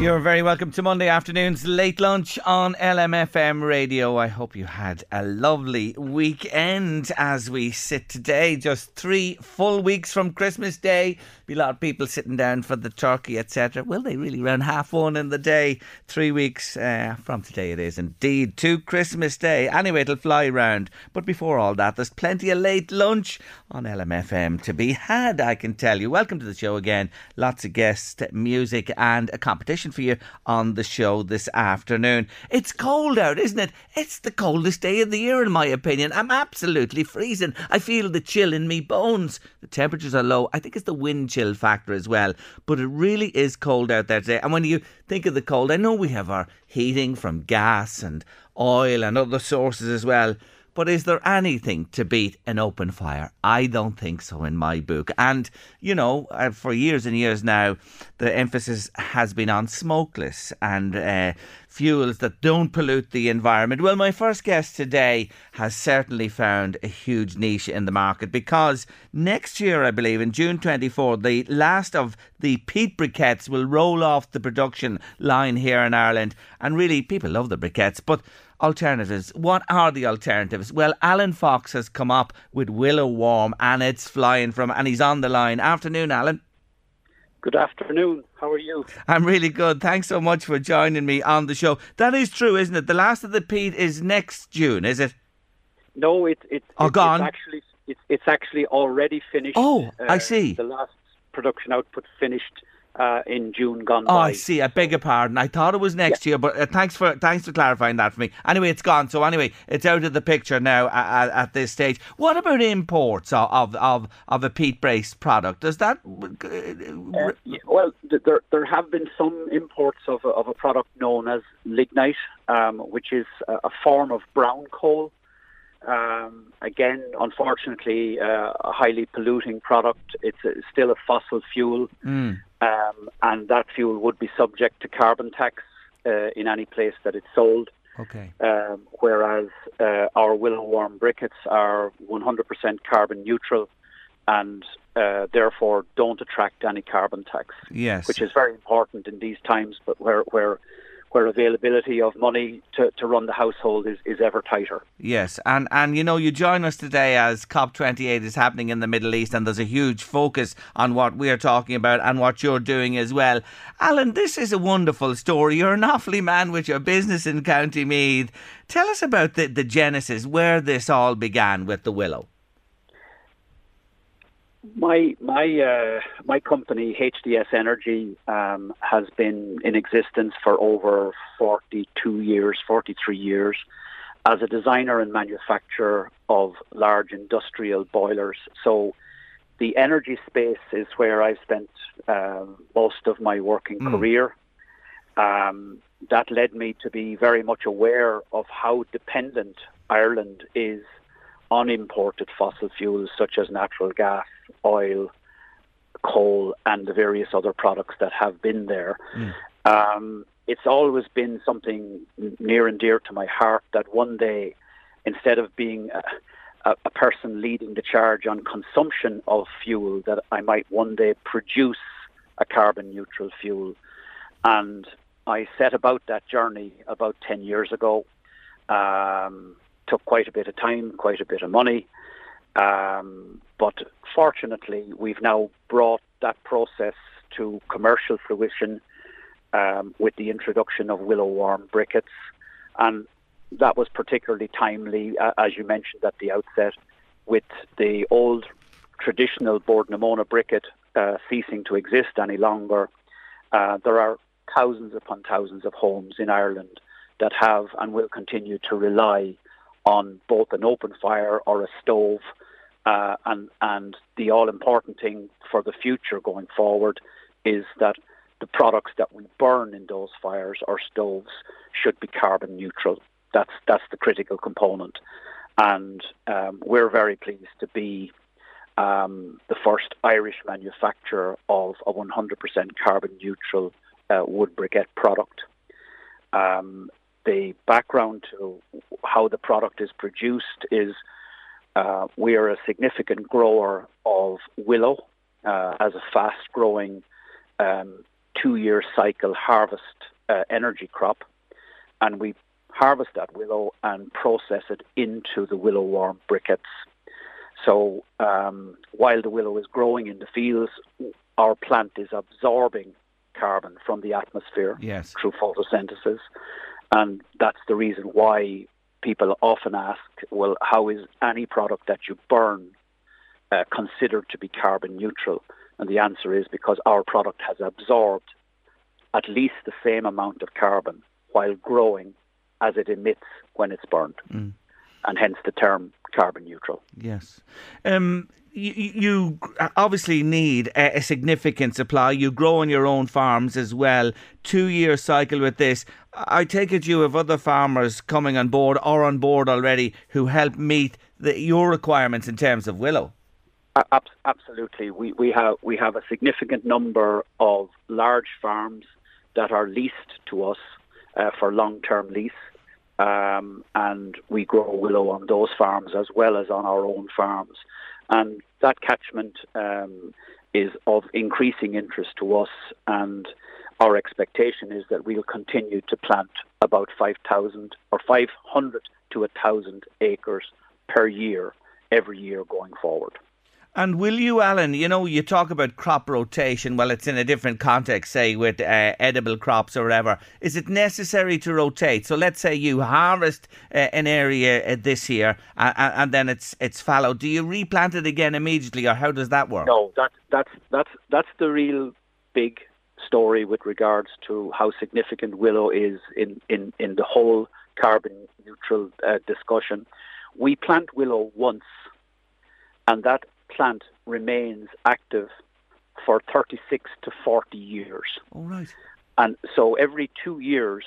You're very welcome to Monday afternoon's late lunch on LMFM radio. I hope you had a lovely weekend as we sit today, just three full weeks from Christmas Day. Be a lot of people sitting down for the turkey, etc. Will they really run half one in the day? Three weeks uh, from today, it is indeed to Christmas Day. Anyway, it'll fly round. But before all that, there's plenty of late lunch on LMFM to be had. I can tell you. Welcome to the show again. Lots of guests, music, and a competition for you on the show this afternoon. It's cold out, isn't it? It's the coldest day of the year, in my opinion. I'm absolutely freezing. I feel the chill in me bones. The temperatures are low. I think it's the wind chill factor as well. But it really is cold out there today. And when you think of the cold, I know we have our heating from gas and oil and other sources as well. But is there anything to beat an open fire? I don't think so in my book. And, you know, uh, for years and years now, the emphasis has been on smokeless and uh, fuels that don't pollute the environment. Well, my first guest today has certainly found a huge niche in the market because next year, I believe, in June 24, the last of the peat briquettes will roll off the production line here in Ireland. And really, people love the briquettes, but alternatives. What are the alternatives? Well, Alan Fox has come up with Willow Warm and it's flying from, and he's on the line. Afternoon, Alan. Good afternoon. How are you? I'm really good. Thanks so much for joining me on the show. That is true, isn't it? The last of the peat is next June, is it? No, it, it, oh, it gone. it's actually it's, it's actually already finished. Oh, Uh, I see. The last production output finished uh, in June gone Oh, by. I see. I beg your pardon. I thought it was next year, but uh, thanks for thanks for clarifying that for me. Anyway, it's gone. So anyway, it's out of the picture now at, at this stage. What about imports of of of, of a peat based product? Does that? Uh, yeah, well, there there have been some imports of a, of a product known as lignite, um, which is a, a form of brown coal. Um, again, unfortunately, uh, a highly polluting product. It's a, still a fossil fuel, Mm. Um, and that fuel would be subject to carbon tax uh, in any place that it's sold. Okay. Um, whereas uh, our Willow Warm briquettes are 100% carbon neutral and uh, therefore don't attract any carbon tax, Yes. which is very important in these times, but where where where availability of money to, to run the household is, is ever tighter. Yes, and and you know you join us today as COP28 is happening in the Middle East, and there's a huge focus on what we're talking about and what you're doing as well. Alan, this is a wonderful story. You're an awfully man with your business in County Meath. Tell us about the, the genesis, where this all began with the Willow. My my uh, my company HDS Energy um, has been in existence for over 42 years, 43 years, as a designer and manufacturer of large industrial boilers. So, the energy space is where I've spent um, most of my working career. Um, that led me to be very much aware of how dependent Ireland is on imported fossil fuels such as natural gas, oil, coal, and the various other products that have been there. Um, it's always been something near and dear to my heart that one day, instead of being a, a, a person leading the charge on consumption of fuel, that I might one day produce a carbon neutral fuel. And I set about that journey about 10 years ago. Um, took quite a bit of time, quite a bit of money. Um, but fortunately, we've now brought that process to commercial fruition um, with the introduction of Willow Warm briquettes. And that was particularly timely, uh, as you mentioned at the outset, with the old traditional Bord na Móna briquette uh, ceasing to exist any longer. Uh, there are thousands upon thousands of homes in Ireland that have and will continue to rely on both an open fire or a stove. Uh, and, and the all important thing for the future going forward is that the products that we burn in those fires or stoves should be carbon neutral. That's, that's the critical component. And um, we're very pleased to be um, the first Irish manufacturer of a 100% carbon neutral uh, wood briquette product. Um, the background to how the product is produced is uh, we are a significant grower of willow uh, as a fast growing um, two year cycle harvest uh, energy crop. And we harvest that willow and process it into the Willow Warm briquettes. So um, while the willow is growing in the fields, our plant is absorbing carbon from the atmosphere yes. through photosynthesis. And that's the reason why people often ask, well, how is any product that you burn uh, considered to be carbon neutral? And the answer is because our product has absorbed at least the same amount of carbon while growing as it emits when it's burned. Mm. And hence the term carbon neutral. Yes. Um, you, you, obviously need a, a, significant supply. You grow on your own farms as well. Two year cycle with this. I take it you have other farmers coming on board or on board already who help meet the, your requirements in terms of willow. Absolutely, we we have we have a significant number of large farms that are leased to us uh, for long term lease. Um, and we grow willow on those farms as well as on our own farms. And that catchment um, is of increasing interest to us, and our expectation is that we'll continue to plant about 5,000 or 500 to 1,000 acres per year every year going forward. And will you, Alan, you know, you talk about crop rotation. Well, it's in a different context, say with uh, edible crops or whatever. Is it necessary to rotate? So let's say you harvest uh, an area uh, this year and, then it's it's fallow. Do you replant it again immediately or how does that work? No, that, that's, that's, that's the real big story with regards to how significant willow is in, in, in the whole carbon neutral uh, discussion. We plant willow once and that plant remains active for 36 to 40 years. All right. And so every two years,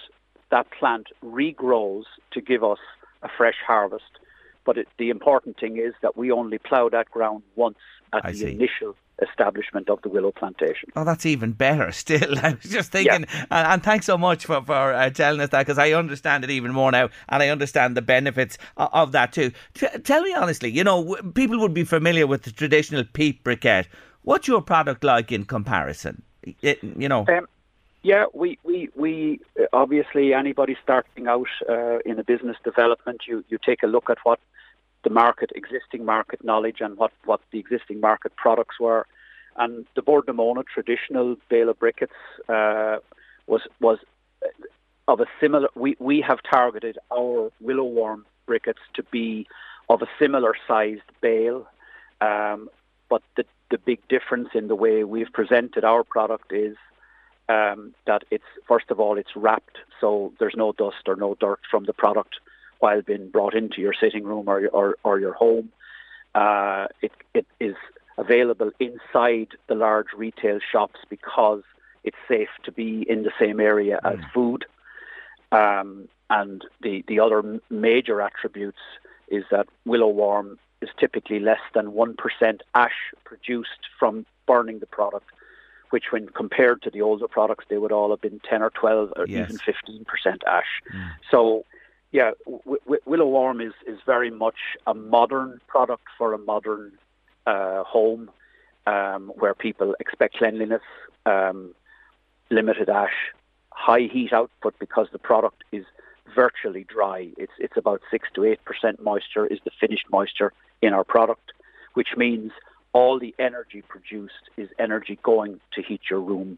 that plant regrows to give us a fresh harvest. But it, the important thing is that we only plough that ground once at I the see. initial establishment of the willow plantation. Oh, that's even better still. I was just thinking, yeah. and, and, thanks so much for, for uh, telling us that because I understand it even more now and I understand the benefits of, of that too. T- tell me honestly, you know, w- people would be familiar with the traditional peat briquette. What's your product like in comparison? It, you know. Um, yeah, we, we, we obviously anybody starting out uh, in a business development, you, you take a look at what the market, existing market knowledge, and what, what the existing market products were. And the Bord na Móna traditional bale of briquettes uh, was was of a similar. We we have targeted our Willow Warm briquettes to be of a similar sized bale, um, but the the big difference in the way we've presented our product is um, that it's first of all it's wrapped, so there's no dust or no dirt from the product while being brought into your sitting room or or, or your home. Uh, it it is available inside the large retail shops because it's safe to be in the same area mm. as food. Um, and the the other major attributes is that Willow Warm is typically less than one percent ash produced from burning the product, which, when compared to the older products, they would all have been ten or twelve or yes. even fifteen percent ash. Mm. So yeah, w- w- Willow Warm is, is very much a modern product for a modern uh, home um, where people expect cleanliness, um, limited ash, high heat output because the product is virtually dry. It's it's about six to eight percent moisture is the finished moisture in our product, which means all the energy produced is energy going to heat your room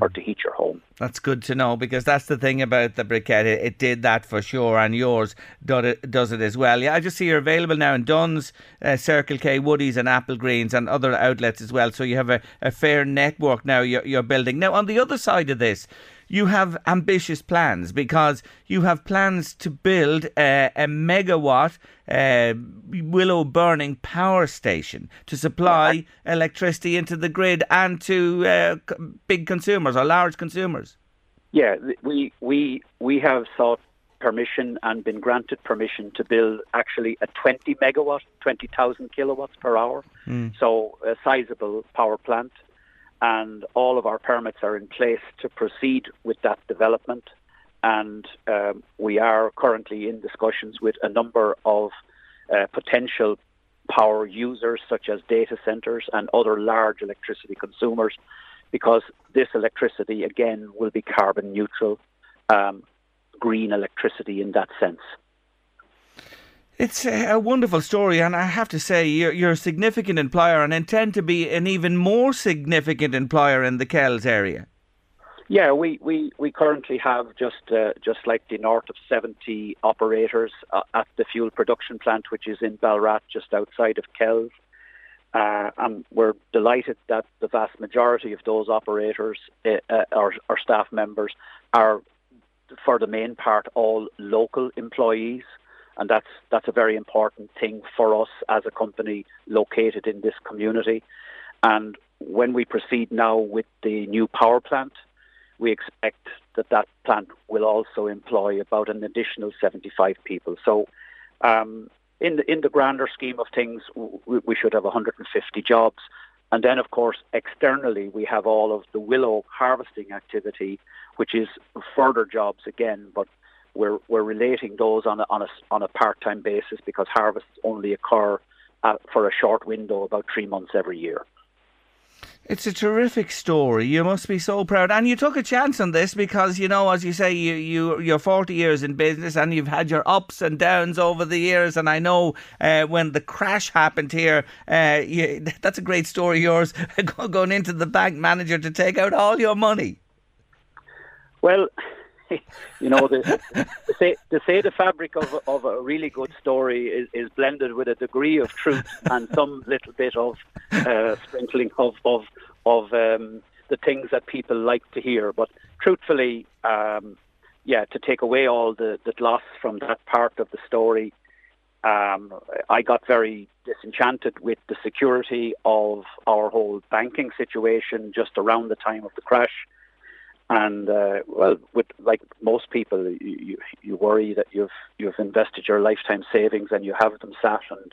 or to heat your home. That's good to know because that's the thing about the briquette. It, it did that for sure, and yours does it, does it as well. Yeah, I just see you're available now in Dunnes, uh, Circle K, Woodies, and Applegreens, and other outlets as well. So you have a, a fair network now you're, you're building. Now, on the other side of this, you have ambitious plans because you have plans to build a, a megawatt uh, willow burning power station to supply electricity into the grid and to uh, big consumers or large consumers. Yeah, we we we have sought permission and been granted permission to build actually a 20 megawatt, 20,000 kilowatts per hour, mm. so a sizable power plant and all of our permits are in place to proceed with that development. And um, we are currently in discussions with a number of uh, potential power users, such as data centres and other large electricity consumers, because this electricity, again, will be carbon neutral, um, green electricity in that sense. It's a wonderful story, and I have to say, you're, you're, a significant employer and intend to be an even more significant employer in the Kells area. Yeah, we, we, we currently have just uh, just the north of 70 operators uh, at the fuel production plant, which is in Balrath, just outside of Kells. Uh, and we're delighted that the vast majority of those operators, uh, uh, our staff members, are, for the main part, all local employees and that's that's a very important thing for us as a company located in this community. And when we proceed now with the new power plant, we expect that that plant will also employ about an additional 75 people. So, um, in the in the grander scheme of things, we, we should have 150 jobs. And then, of course, externally, we have all of the willow harvesting activity, which is further jobs again, but we're we're relating those on a on a on a part time basis because harvests only occur uh, for a short window, about three months every year. It's a terrific story. You must be so proud, and you took a chance on this because you know, as you say, you you you're 40 years in business, and you've had your ups and downs over the years. And I know uh, when the crash happened here, uh, you, that's a great story. Yours going into the bank manager to take out all your money. Well, you know, the, to, say, to say the fabric of, of a really good story is, is blended with a degree of truth and some little bit of uh, sprinkling of of, of um, the things that people like to hear. But truthfully, um, yeah, to take away all the, the loss from that part of the story, um, I got very disenchanted with the security of our whole banking situation just around the time of the crash. And uh, well, with like most people, you, you worry that you've you've invested your lifetime savings and you have them sat. And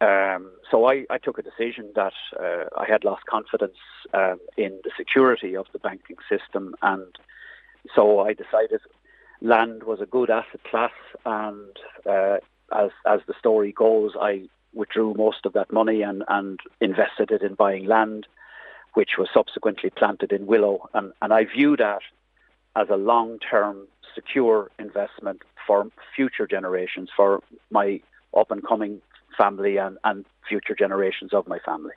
um, so I, I took a decision that uh, I had lost confidence um, in the security of the banking system, and so I decided land was a good asset class. And uh, as as the story goes, I withdrew most of that money and, and invested it in buying land which was subsequently planted in willow. And, and I view that as a long-term secure investment for future generations, for my up-and-coming family and, and future generations of my family.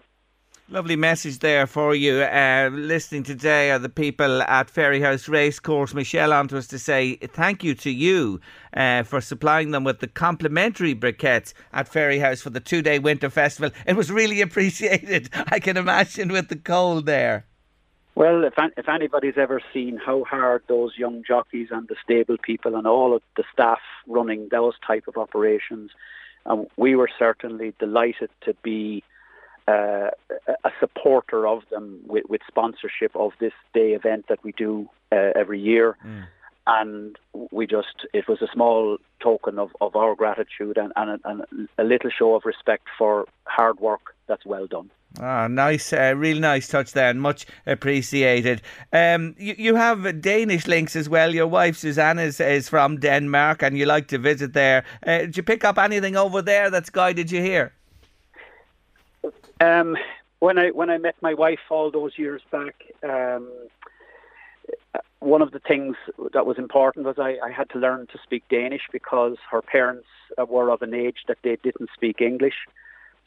Lovely message there for you. Uh, listening today are the people at Fairyhouse Racecourse. Michelle on to us to say thank you to you uh, for supplying them with the complimentary briquettes at Fairyhouse for the two day winter festival. It was really appreciated, I can imagine, with the cold there. Well, if, if anybody's ever seen how hard those young jockeys and the stable people and all of the staff running those type of operations, um, we were certainly delighted to be uh, a supporter of them with, with, sponsorship of this day event that we do uh, every year. Mm. And we just, it was a small token of, of our gratitude and, and, and a little show of respect for hard work that's well done. Ah, nice, uh, really nice touch there, and much appreciated. Um, you, you have Danish links as well. Your wife Susanne is, is from Denmark, and you like to visit there. Uh, did you pick up anything over there that's guided you here? Um, when I when I met my wife all those years back, um, one of the things that was important was I, I, had to learn to speak Danish because her parents were of an age that they didn't speak English.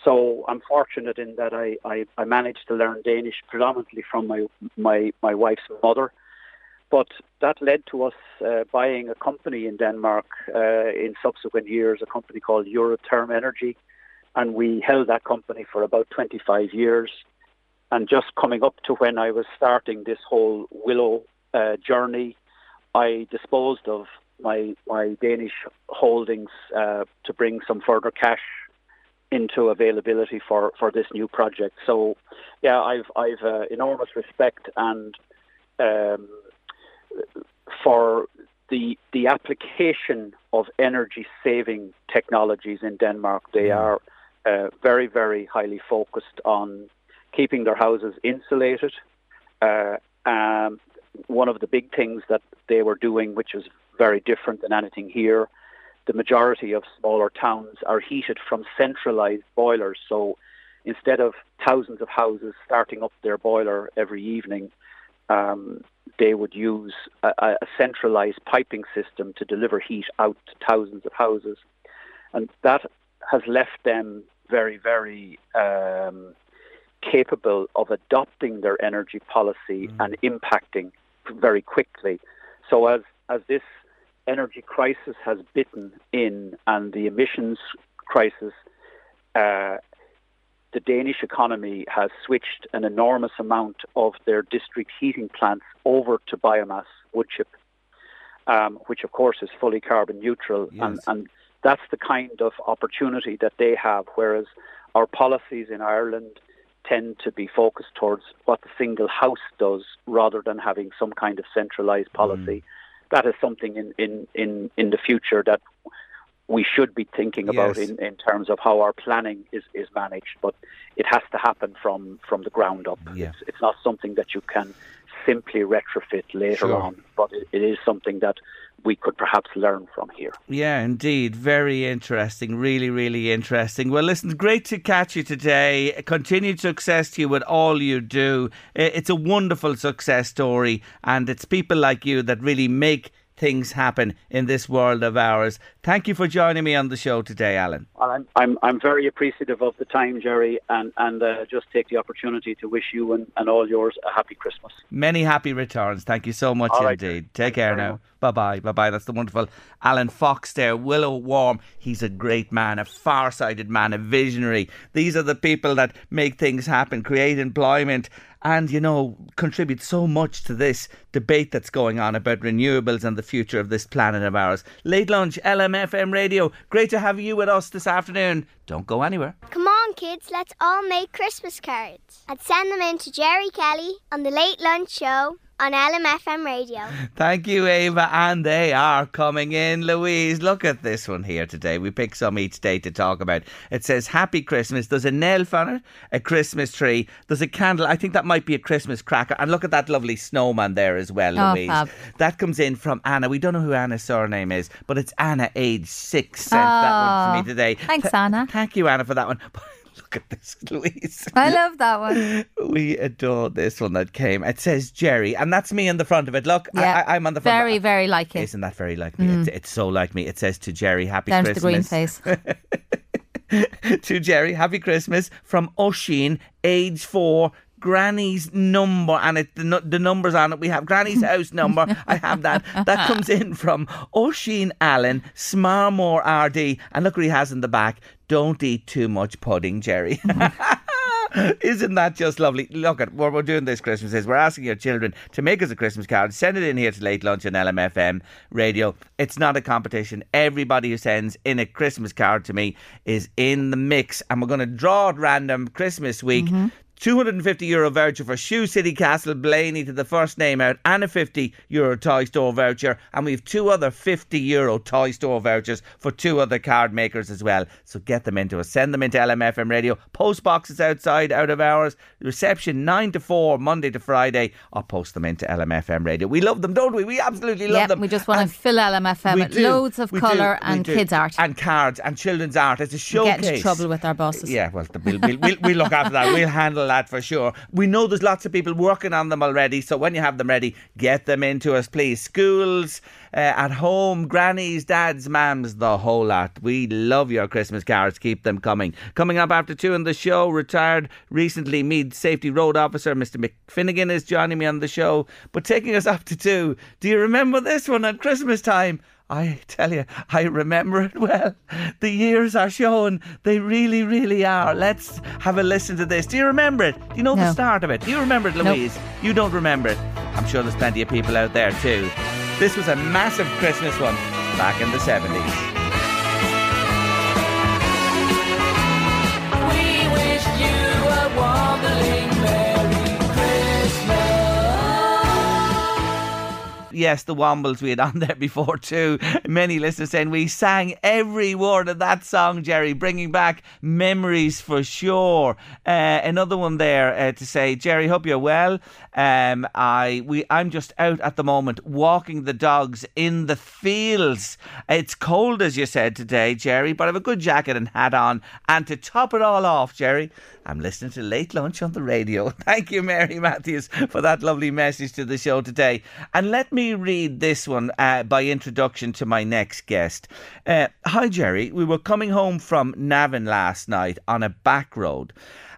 So I'm fortunate in that I, I, I managed to learn Danish predominantly from my, my, my wife's mother. But that led to us uh, buying a company in Denmark uh, in subsequent years, a company called Euroterm Energy. And we held that company for about 25 years. And just coming up to when I was starting this whole Willow uh, journey, I disposed of my my Danish holdings uh, to bring some further cash into availability for, for this new project. So, yeah, I've I've uh, enormous respect and um, for the the application of energy saving technologies in Denmark. They mm. are uh, very very highly focused on keeping their houses insulated. Uh, um, one of the big things that they were doing, which was very different than anything here, the majority of smaller towns are heated from centralized boilers. So instead of thousands of houses starting up their boiler every evening, um, they would use a, a, centralized piping system to deliver heat out to thousands of houses. And that has left them very, very um, capable of adopting their energy policy mm. and impacting very quickly. So as, as this energy crisis has bitten in and the emissions crisis, uh, the Danish economy has switched an enormous amount of their district heating plants over to biomass wood chip, um, which of course is fully carbon neutral. Yes. And, and that's the kind of opportunity that they have, whereas our policies in Ireland tend to be focused towards what the single house does rather than having some kind of centralized policy. Mm that is something in, in, in, in the future that we should be thinking about yes. in, in terms of how our planning is, is managed. But it has to happen from, from the ground up. Yeah. It's, it's not something that you can simply retrofit later sure. on, but it, it is something that we could perhaps learn from here. Yeah, indeed. Very interesting. Really, really interesting. Well, listen, great to catch you today. Continued success to you with all you do. It's a wonderful success story, and it's people like you that really make things happen in this world of ours. Thank you for joining me on the show today, Alan. I'm, I'm, I'm very appreciative of the time, Gerry, and, and uh, just take the opportunity to wish you and, and all yours a happy Christmas. Many happy returns. Thank you so much all indeed. Right. Take care now. Bye bye. Bye bye. That's the wonderful Alan Fox there. Willow Warm. He's a great man, a far sighted man, a visionary. These are the people that make things happen, create employment and, you know, contribute so much to this debate that's going on about renewables and the future of this planet of ours. Late lunch, LMFM radio. Great to have you with us this afternoon. Don't go anywhere. Come on, kids, let's all make Christmas cards. I'd send them in to Gerry Kelly on the Late Lunch Show on LMFM radio. Thank you, Ava. And they are coming in. Louise, look at this one here today. We pick some each day to talk about. It says Happy Christmas. There's a nail on it, a Christmas tree. There's a candle. I think that might be a Christmas cracker. And look at that lovely snowman there as well, oh, Louise. Fab. That comes in from Anna. We don't know who Anna's surname is, but it's Anna, age six, sent oh, that one for me today. Thanks, Th- Anna. Thank you, Anna, for that one. Look at this, Louise. I love that one. We adore this one that came. It says Gerry, and that's me in the front of it. Look, yeah, I, am on the front. Very, very like it. Isn't that very like me? Mm. It's, it's, so like me. It says to Gerry, Happy Down Christmas. to the green face. to Gerry, Happy Christmas from Oshin, age four, Granny's number and it the, the numbers on it. We have Granny's house number. I have that. That comes in from Oshin Allen, Smarmore RD. And look what he has in the back. Don't eat too much pudding, Gerry. Isn't that just lovely? Look at what we're doing this Christmas is we're asking your children to make us a Christmas card. Send it in here to late lunch on LMFM radio. It's not a competition. Everybody who sends in a Christmas card to me is in the mix, and we're going to draw at random Christmas week. Mm-hmm. 250 euro voucher for Shoe City Castleblayney to the first name out, and a 50 euro toy store voucher. And we have two other 50 euro toy store vouchers for two other card makers as well. So get them into us. Send them into LMFM radio. Post boxes outside, out of hours. Reception 9 to 4, Monday to Friday. I'll post them into LMFM radio. We love them, don't we? We absolutely love yep, them. We just want and to fill LMFM with loads of colour and kids' art. And cards and children's art. It's a showcase. Get into trouble with our bosses. Yeah, well, we'll, we'll, we'll, we'll look after that. We'll handle that for sure. We know there's lots of people working on them already, so when you have them ready, get them into us, please. Schools, uh, at home, grannies, dads, mams, the whole lot. We love your Christmas cards. Keep them coming. Coming up after two in the show, retired recently Meath Safety Road Officer Mr. Mick Finnegan is joining me on the show. But taking us up to two, do you remember this one at Christmas time? I tell you, I remember it well. The years are showing they really, really are. Let's have a listen to this. Do you remember it? Do you know no. the start of it? Do you remember it, Louise? Nope. You don't remember it. I'm sure there's plenty of people out there too. This was a massive Christmas one back in the 70s. Yes, the Wombles we had on there before too. Many listeners saying we sang every word of that song, Gerry, bringing back memories for sure. Uh, another one there uh, to say, Gerry, hope you're well. Um, I we I'm just out at the moment walking the dogs in the fields. It's cold as you said today, Gerry, but I have a good jacket and hat on. And to top it all off, Gerry, I'm listening to Late Lunch on the radio. Thank you, Mary Matthews, for that lovely message to the show today. And let me read this one uh, by introduction to my next guest. Uh, Hi, Gerry. We were coming home from Navan last night on a back road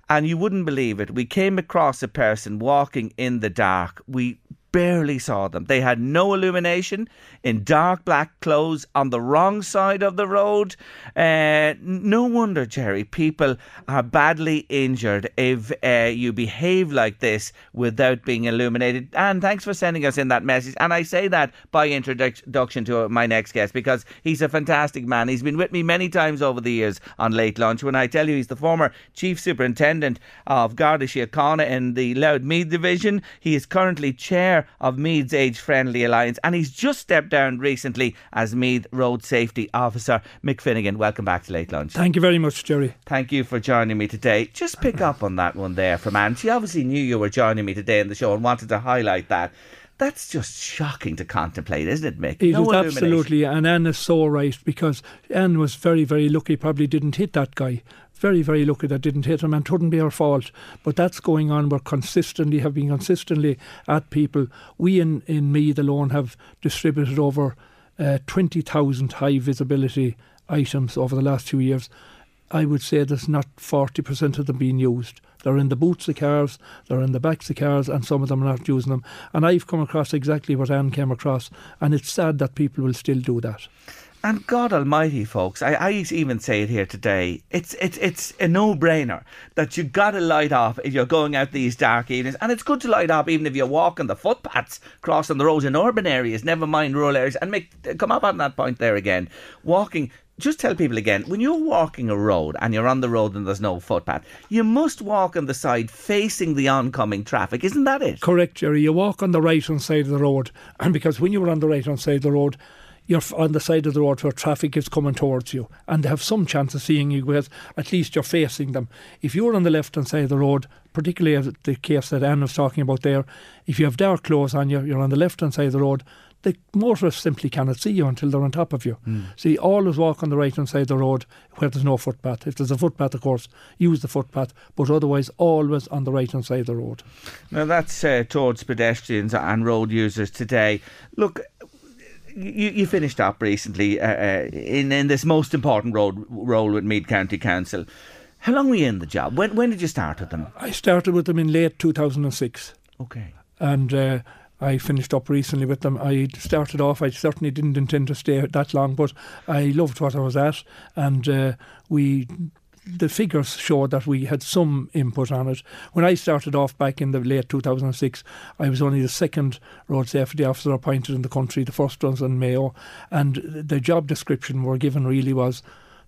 and you wouldn't believe it. We came across a person walking in the dark. We barely saw them. They had no illumination in dark black clothes on the wrong side of the road. Uh, no wonder, Gerry, people are badly injured if uh, you behave like this without being illuminated. And thanks for sending us in that message. And I say that by introduction to my next guest because he's a fantastic man. He's been with me many times over the years on Late Lunch. When I tell you he's the former Chief Superintendent of Garda Síochána in the Louth Meath Division, he is currently Chair of Meath's Age Friendly Alliance, and he's just stepped down recently as Meath Road Safety Officer. Mick Finnegan, welcome back to Late Lunch. Thank you very much, Gerry. Thank you for joining me today. Just pick up on that one there from Anne. She obviously knew you were joining me today in the show and wanted to highlight that. That's just shocking to contemplate, isn't it, Mick? It no is absolutely, and Anne is so right because Anne was very, very lucky. Probably didn't hit that guy, very, very lucky that didn't hit him and it wouldn't be our fault. But that's going on. We're consistently, have been consistently at people. We in, in Meath alone have distributed over uh, 20,000 high visibility items over the last two years. I would say there's not 40% of them being used. They're in the boots of cars, they're in the backs of cars, and some of them are not using them. And I've come across exactly what Anne came across, and it's sad that people will still do that. And God Almighty, folks, I, I even say it here today. It's it's it's a no-brainer that you got to light off if you're going out these dark evenings, and it's good to light off even if you're walking the footpaths, crossing the roads in urban areas, never mind rural areas. And make come up on that point there again. Walking just tell people again when you're walking a road and you're on the road and there's no footpath, you must walk on the side facing the oncoming traffic, isn't that it? Correct, Gerry. You walk on the right hand side of the road, and because when you were on the right hand side of the road, you're on the side of the road where traffic is coming towards you and they have some chance of seeing you because at least you're facing them. If you're on the left hand side of the road, particularly the case that Anne was talking about there, if you have dark clothes on you, you're on the left hand side of the road, the motorists simply cannot see you until they're on top of you. Mm. So you always walk on the right hand side of the road where there's no footpath. If there's a footpath, of course, use the footpath, but otherwise always on the right hand side of the road. Now that's uh, towards pedestrians and road users today. Look, you, you finished up recently uh, uh, in in this most important road role with Meath County Council. How long were you in the job? When when did you start with them? I started with them in late two thousand and six. Okay. And uh, I finished up recently with them. I started off. I certainly didn't intend to stay that long, but I loved what I was at, and uh, we the figures showed that we had some input on it. When I started off back in the late 2006, I was only the second road safety officer appointed in the country. The first was in Mayo, and the job description we were given really was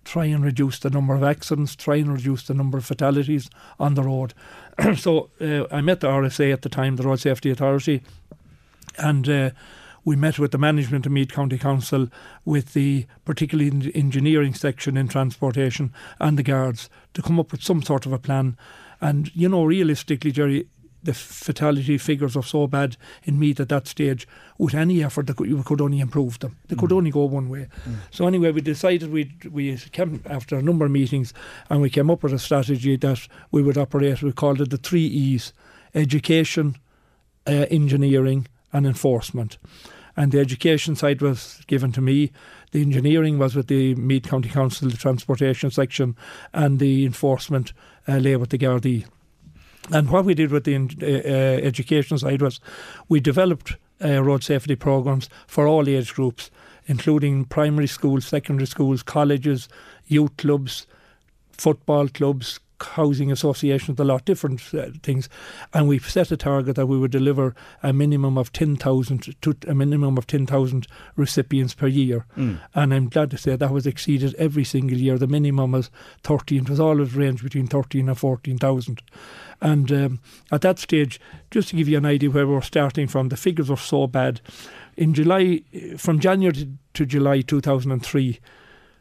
try and reduce the number of accidents, try and reduce the number of fatalities on the road. so uh, I met the RSA at the time, the Road Safety Authority, and. Uh, we met with the management of Meath County Council, with the particularly in the engineering section in transportation and the guards to come up with some sort of a plan. And you know, realistically, Gerry, the fatality figures are so bad in Meath at that stage. With any effort, could, you could only improve them. They could mm. only go one way. Mm. So anyway, we decided we we came after a number of meetings, and we came up with a strategy that we would operate. We called it the three E's: education, uh, engineering, and enforcement and the education side was given to me. The engineering was with the Meath County Council, the transportation section, and the enforcement uh, lay with the Gardaí. And what we did with the uh, uh, education side was we developed uh, road safety programs for all age groups, including primary schools, secondary schools, colleges, youth clubs, football clubs, housing associations, a lot different uh, things, and we set a target that we would deliver a minimum of ten thousand to a minimum of ten thousand recipients per year. Mm. And I'm glad to say that was exceeded every single year. The minimum was thirteen. It was always ranged between thirteen and fourteen thousand. And um, at that stage, just to give you an idea where we we're starting from, the figures were so bad. In July, from January to, to July 2003,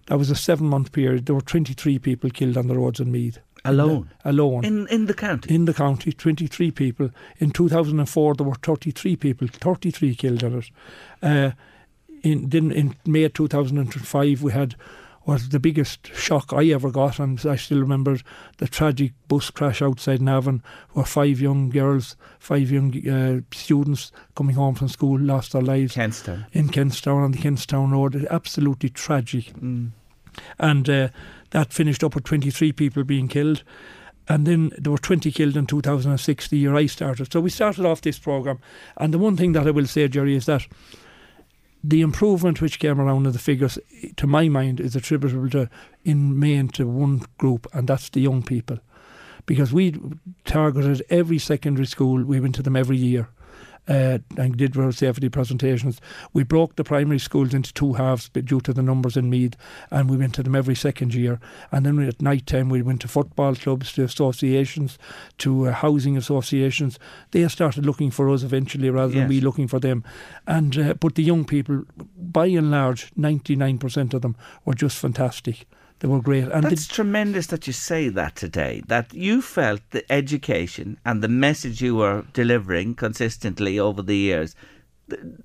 that was a seven month period. There were 23 people killed on the roads in Meath. Alone? The, alone. In, in the county? In the county, 23 people. In 2004, there were 33 people, 33 killed in it. Uh, in, then in May 2005, we had was the biggest shock I ever got, and I still remember the tragic bus crash outside Navan, where five young girls, five young uh, students coming home from school lost their lives. Kentstown. In Kentstown on the Kentstown Road. Absolutely tragic. Mm. And uh, that finished up with 23 people being killed. And then there were 20 killed in 2006, the year I started. So we started off this programme. And the one thing that I will say, Gerry, is that the improvement which came around in the figures, to my mind, is attributable to, in main, to one group, and that's the young people. Because we targeted every secondary school, we went to them every year uh, and did road safety presentations. We broke the primary schools into two halves due to the numbers in Meath, and we went to them every second year. And then at night time, we went to football clubs, to associations, to uh, housing associations. They started looking for us eventually rather yes. than we looking for them. And uh, but the young people, by and large, ninety nine percent of them were just fantastic. They were great. And That's tremendous that you say that today. That you felt the education and the message you were delivering consistently over the years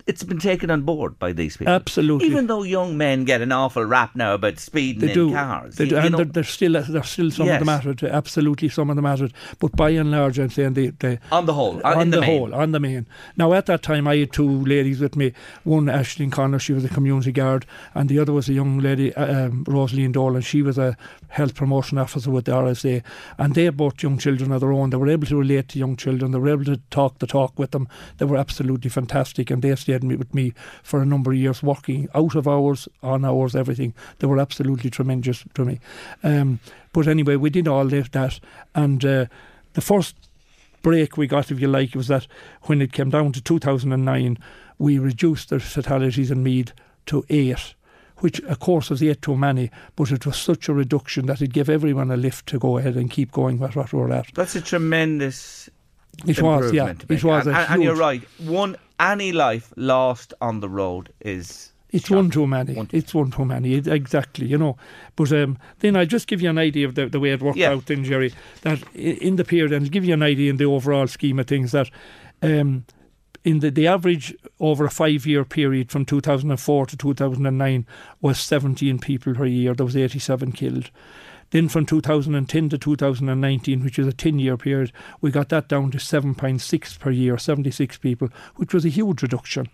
it's been taken on board by these people. Absolutely. Even though young men get an awful rap now about speeding they do. in cars. They do. You and there's still there's still some yes. of them at it. Absolutely, some of them at it. But by and large, I'm saying they, they on the whole, on the, the whole, on the main. Now at that time, I had two ladies with me. One, Ashton Connor, she was a community guard, and the other was a young lady, uh, um, Rosaline Dolan. She was a health promotion officer with the RSA, and they both young children of their own. They were able to relate to young children. They were able to talk the talk with them. They were absolutely fantastic, and they stayed with me for a number of years, working out of hours, on hours, everything. They were absolutely tremendous to me. Um, but anyway, we did all that, and uh, the first break we got, if you like, was that when it came down to 2009, we reduced the fatalities in Meath to eight which of course was eight too many, but it was such a reduction that it gave everyone a lift to go ahead and keep going with what we're at. That's a tremendous. It was, yeah. It was, and, and you're right. One any life lost on the road is it's one too many. One too it's one too many. It, exactly, you know. But um, then I'll just give you an idea of the, the way it worked yeah. out then, Gerry. That in the period, and give you an idea in the overall scheme of things, that um, in the, the average over a five year period from 2004 to 2009 was 17 people per year. There was 87 killed. Then from 2010 to 2019, which is a 10 year period, we got that down to 7.6 per year, 76 people, which was a huge reduction.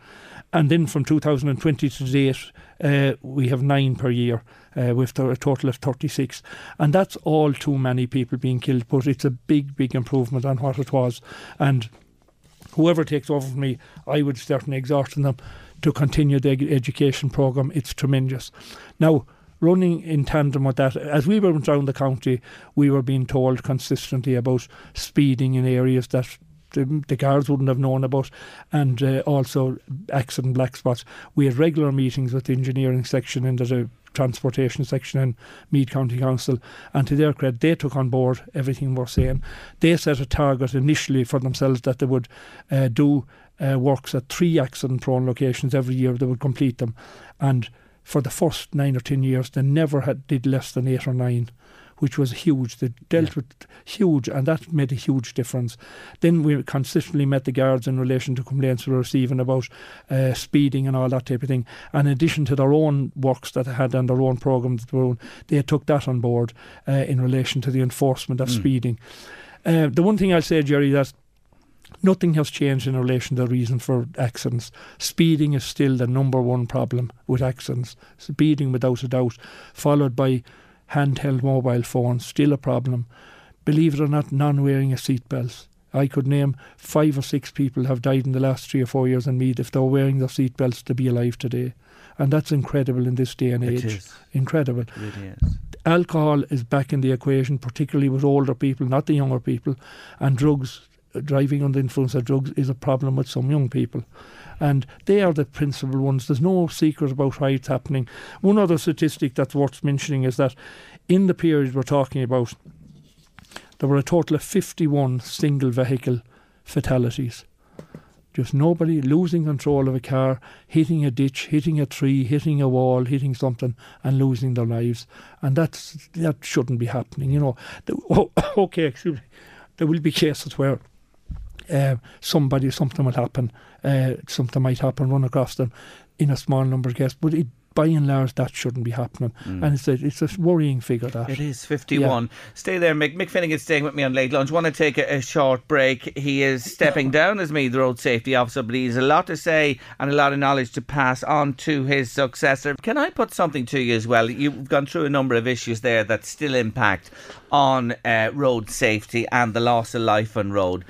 And then from 2020 to date, uh, we have nine per year uh, with a total of 36. And that's all too many people being killed, but it's a big, big improvement on what it was. And whoever takes over from me, I would certainly exhort them to continue the education programme. It's tremendous. Now, running in tandem with that, as we went around the county, we were being told consistently about speeding in areas that the, the guards wouldn't have known about, and uh, also accident black spots. We had regular meetings with the engineering section and the transportation section in Meath County Council, and to their credit, they took on board everything we're saying. They set a target initially for themselves that they would uh, do uh, works at three accident prone locations every year, they would complete them. And for the first nine or ten years, they never had did less than eight or nine, which was huge. They dealt yeah. with huge, and that made a huge difference. Then we consistently met the guards in relation to complaints we were receiving about uh, speeding and all that type of thing. And in addition to their own works that they had and their own programs, they took that on board uh, in relation to the enforcement of mm. speeding. Uh, the one thing I'll say, Gerry, that Nothing has changed in relation to the reason for accidents. Speeding is still the number one problem with accidents. Speeding without a doubt, followed by handheld mobile phones, still a problem. Believe it or not, non wearing a seatbelt. I could name five or six people have died in the last three or four years in Meath if they were wearing their seatbelts to be alive today. And that's incredible in this day and age. It is. Incredible. It really is. Alcohol is back in the equation, particularly with older people, not the younger people, and drugs Uh, driving under the influence of drugs is a problem with some young people. And they are the principal ones. There's no secret about why it's happening. One other statistic that's worth mentioning is that in the period we're talking about, there were a total of 51 single vehicle fatalities. Just nobody losing control of a car, hitting a ditch, hitting a tree, hitting a wall, hitting something, and losing their lives. And that's that shouldn't be happening. You know, the, oh, okay, excuse me. There will be cases where uh, somebody, something will happen, uh, something might happen, run across them in a small number of cases. But it, by and large, that shouldn't be happening. Mm. And it's a, it's a worrying figure, that. It is, 51. Yeah. Stay there, Mick. Mick Finnegan staying with me on Late Lunch. want to take a, a short break. He is stepping down as me, the road safety officer, but he has a lot to say and a lot of knowledge to pass on to his successor. Can I put something to you as well? You've gone through a number of issues there that still impact on uh, road safety and the loss of life on road.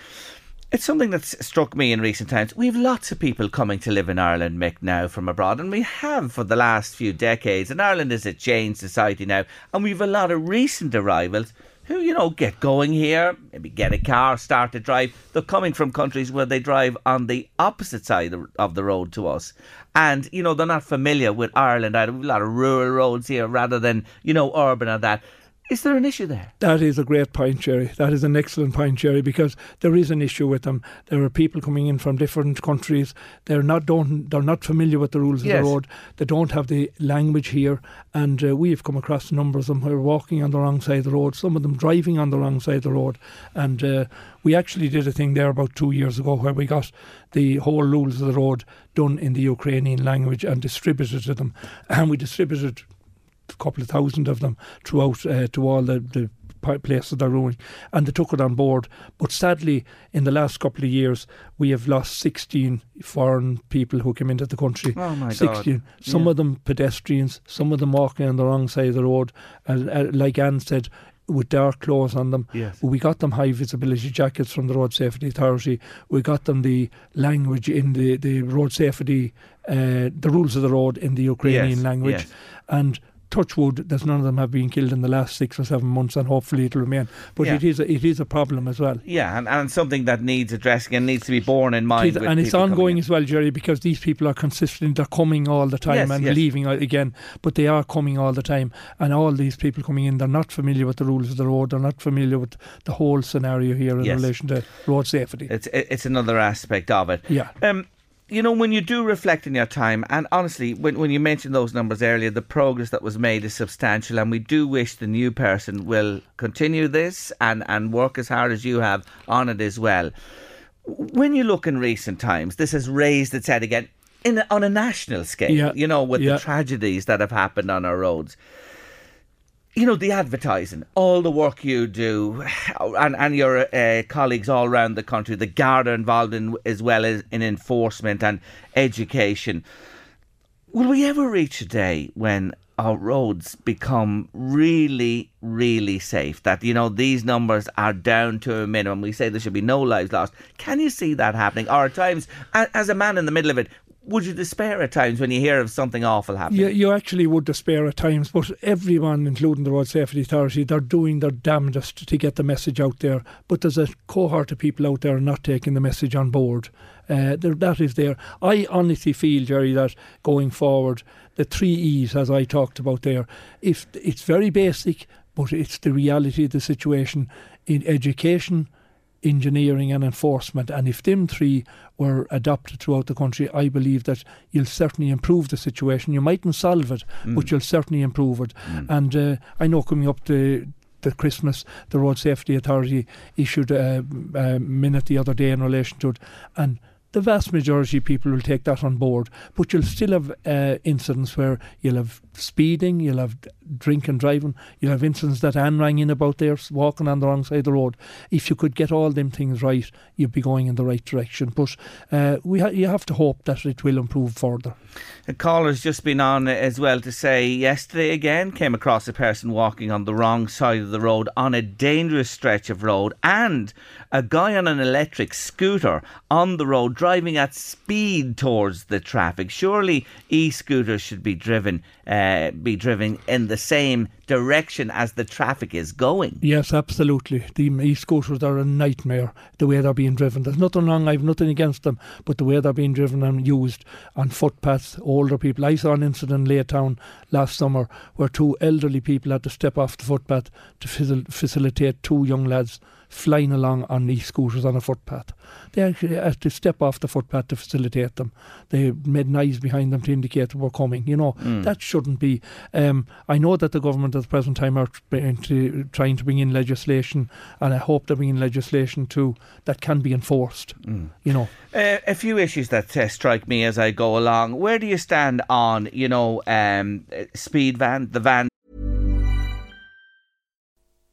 It's something that's struck me in recent times. We have lots of people coming to live in Ireland, Mick, now from abroad, and we have for the last few decades. And Ireland is a changed society now, and we've a lot of recent arrivals who, you know, get going here, maybe get a car, start to drive. They're coming from countries where they drive on the opposite side of the road to us. And, you know, they're not familiar with Ireland. Have a lot of rural roads here rather than, you know, urban or that. Is there an issue there? That is a great point, Gerry. That is an excellent point, Gerry, because there is an issue with them. There are people coming in from different countries. They're not don't they're not familiar with the rules yes. of the road. They don't have the language here, and uh, we have come across numbers of them who are walking on the wrong side of the road. Some of them driving on the wrong side of the road, and uh, we actually did a thing there about two years ago where we got the whole rules of the road done in the Ukrainian language and distributed to them, and we distributed couple of thousand of them throughout uh, to all the, the places they're ruining, and they took it on board. But sadly, in the last couple of years, we have lost 16 foreign people who came into the country. Oh my 16. God. Some yeah. of them pedestrians, some of them walking on the wrong side of the road. And uh, like Anne said, with dark clothes on them. Yes. We got them high visibility jackets from the Road Safety Authority. We got them the language in the, the road safety, uh, the rules of the road in the Ukrainian yes. language. Yes. And touch wood that none of them have been killed in the last six or seven months, and hopefully it'll remain. But yeah. it is a, it is a problem as well. Yeah, and, and something that needs addressing and needs to be borne in mind. It and it's ongoing as well, Gerry, because these people are consistent. They're coming all the time yes, and yes. leaving again, but they are coming all the time. And all these people coming in, they're not familiar with the rules of the road. They're not familiar with the whole scenario here in yes. relation to road safety. It's it's another aspect of it. Yeah. Um, you know, when you do reflect in your time, and honestly, when, when you mentioned those numbers earlier, the progress that was made is substantial, and we do wish the new person will continue this and, and work as hard as you have on it as well. When you look in recent times, this has raised its head again in on a national scale, yeah. you know, with yeah. the tragedies that have happened on our roads you know the advertising, all the work you do, and and your uh, colleagues all around the country, the Garda involved in as well as in enforcement and education. Will we ever reach a day when our roads become really, really safe? That you know these numbers are down to a minimum. We say there should be no lives lost. Can you see that happening? Or at times, as a man in the middle of it, would you despair at times when you hear of something awful happening? Yeah, you actually would despair at times, but everyone, including the Road Safety Authority, they're doing their damnedest to get the message out there. But there's a cohort of people out there not taking the message on board. Uh, that is there. I honestly feel, Gerry, that going forward, the three E's, as I talked about there, if it's very basic, but it's the reality of the situation in education, engineering and enforcement. And if them three were adopted throughout the country, I believe that you'll certainly improve the situation. You mightn't solve it, mm. but you'll certainly improve it. Mm. And uh, I know coming up to after Christmas, the Road Safety Authority issued a, a minute the other day in relation to it, and the vast majority of people will take that on board, but you'll still have uh, incidents where you'll have speeding, you'll have drinking driving, you'll have incidents that Anne rang in about there, walking on the wrong side of the road. If you could get all them things right, you'd be going in the right direction. But uh, we ha- you have to hope that it will improve further. A caller's just been on as well to say yesterday again came across a person walking on the wrong side of the road on a dangerous stretch of road and a guy on an electric scooter on the road driving at speed towards the traffic. Surely e-scooters should be driven uh, be driven in the same direction as the traffic is going. Yes, absolutely. The e-scooters are a nightmare the way they're being driven. There's nothing wrong. I've nothing against them, but the way they're being driven and used on footpaths, older people. I saw an incident in Town last summer where two elderly people had to step off the footpath to facilitate two young lads flying along on these scooters on a footpath. They actually had to step off the footpath to facilitate them. They made noise behind them to indicate they were coming. You know, mm. that shouldn't be. Um, I know that the government at the present time are trying to bring in legislation, and I hope they bring in legislation too that can be enforced. Mm. You know, uh, a few issues that uh, strike me as I go along. Where do you stand on, you know, um, speed van, the van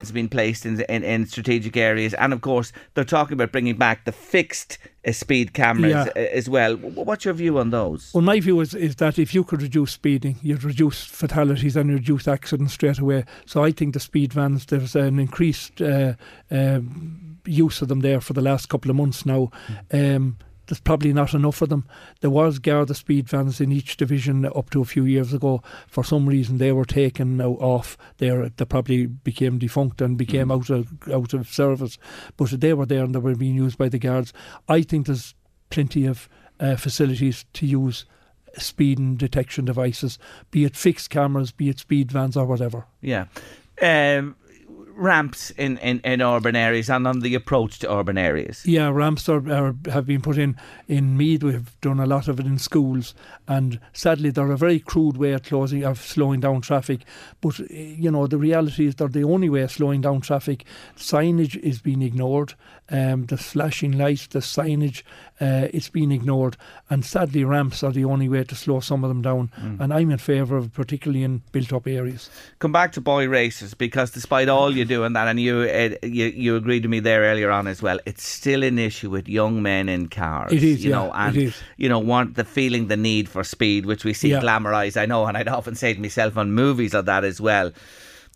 Has been placed in, in, in strategic areas, and of course they're talking about bringing back the fixed uh, speed cameras yeah. Uh, as well. What's your view on those? Well, my view is, is that if you could reduce speeding, you'd reduce fatalities and reduce accidents straight away. So I think the speed vans, there's an increased uh, uh, use of them there for the last couple of months now. Mm. Um, there's probably not enough of them. There was Garda speed vans in each division up to a few years ago. For some reason, they were taken off. There, they probably became defunct and became mm. out of out of service. But they were there and they were being used by the guards. I think there's plenty of uh, facilities to use speed and detection devices, be it fixed cameras, be it speed vans or whatever. Yeah. Um, ramps in, in, in urban areas and on the approach to urban areas? Yeah, ramps are, are, have been put in in Meath. We've done a lot of it in schools, and sadly, they're a very crude way of closing of slowing down traffic. But you know, the reality is they're the only way of slowing down traffic. Signage is being ignored. Um, the flashing lights, the signage, uh, it's been ignored. And sadly, ramps are the only way to slow some of them down. Mm. And I'm in favour of, particularly in built-up areas. Come back to boy races because despite all you you do on that, and you, uh, you you agreed with me there earlier on as well. It's still an issue with young men in cars. It is, you yeah, know, and it is. you know, want the feeling the need for speed, which we see Yeah. glamorized. I know, and I'd often say to myself on movies of that as well.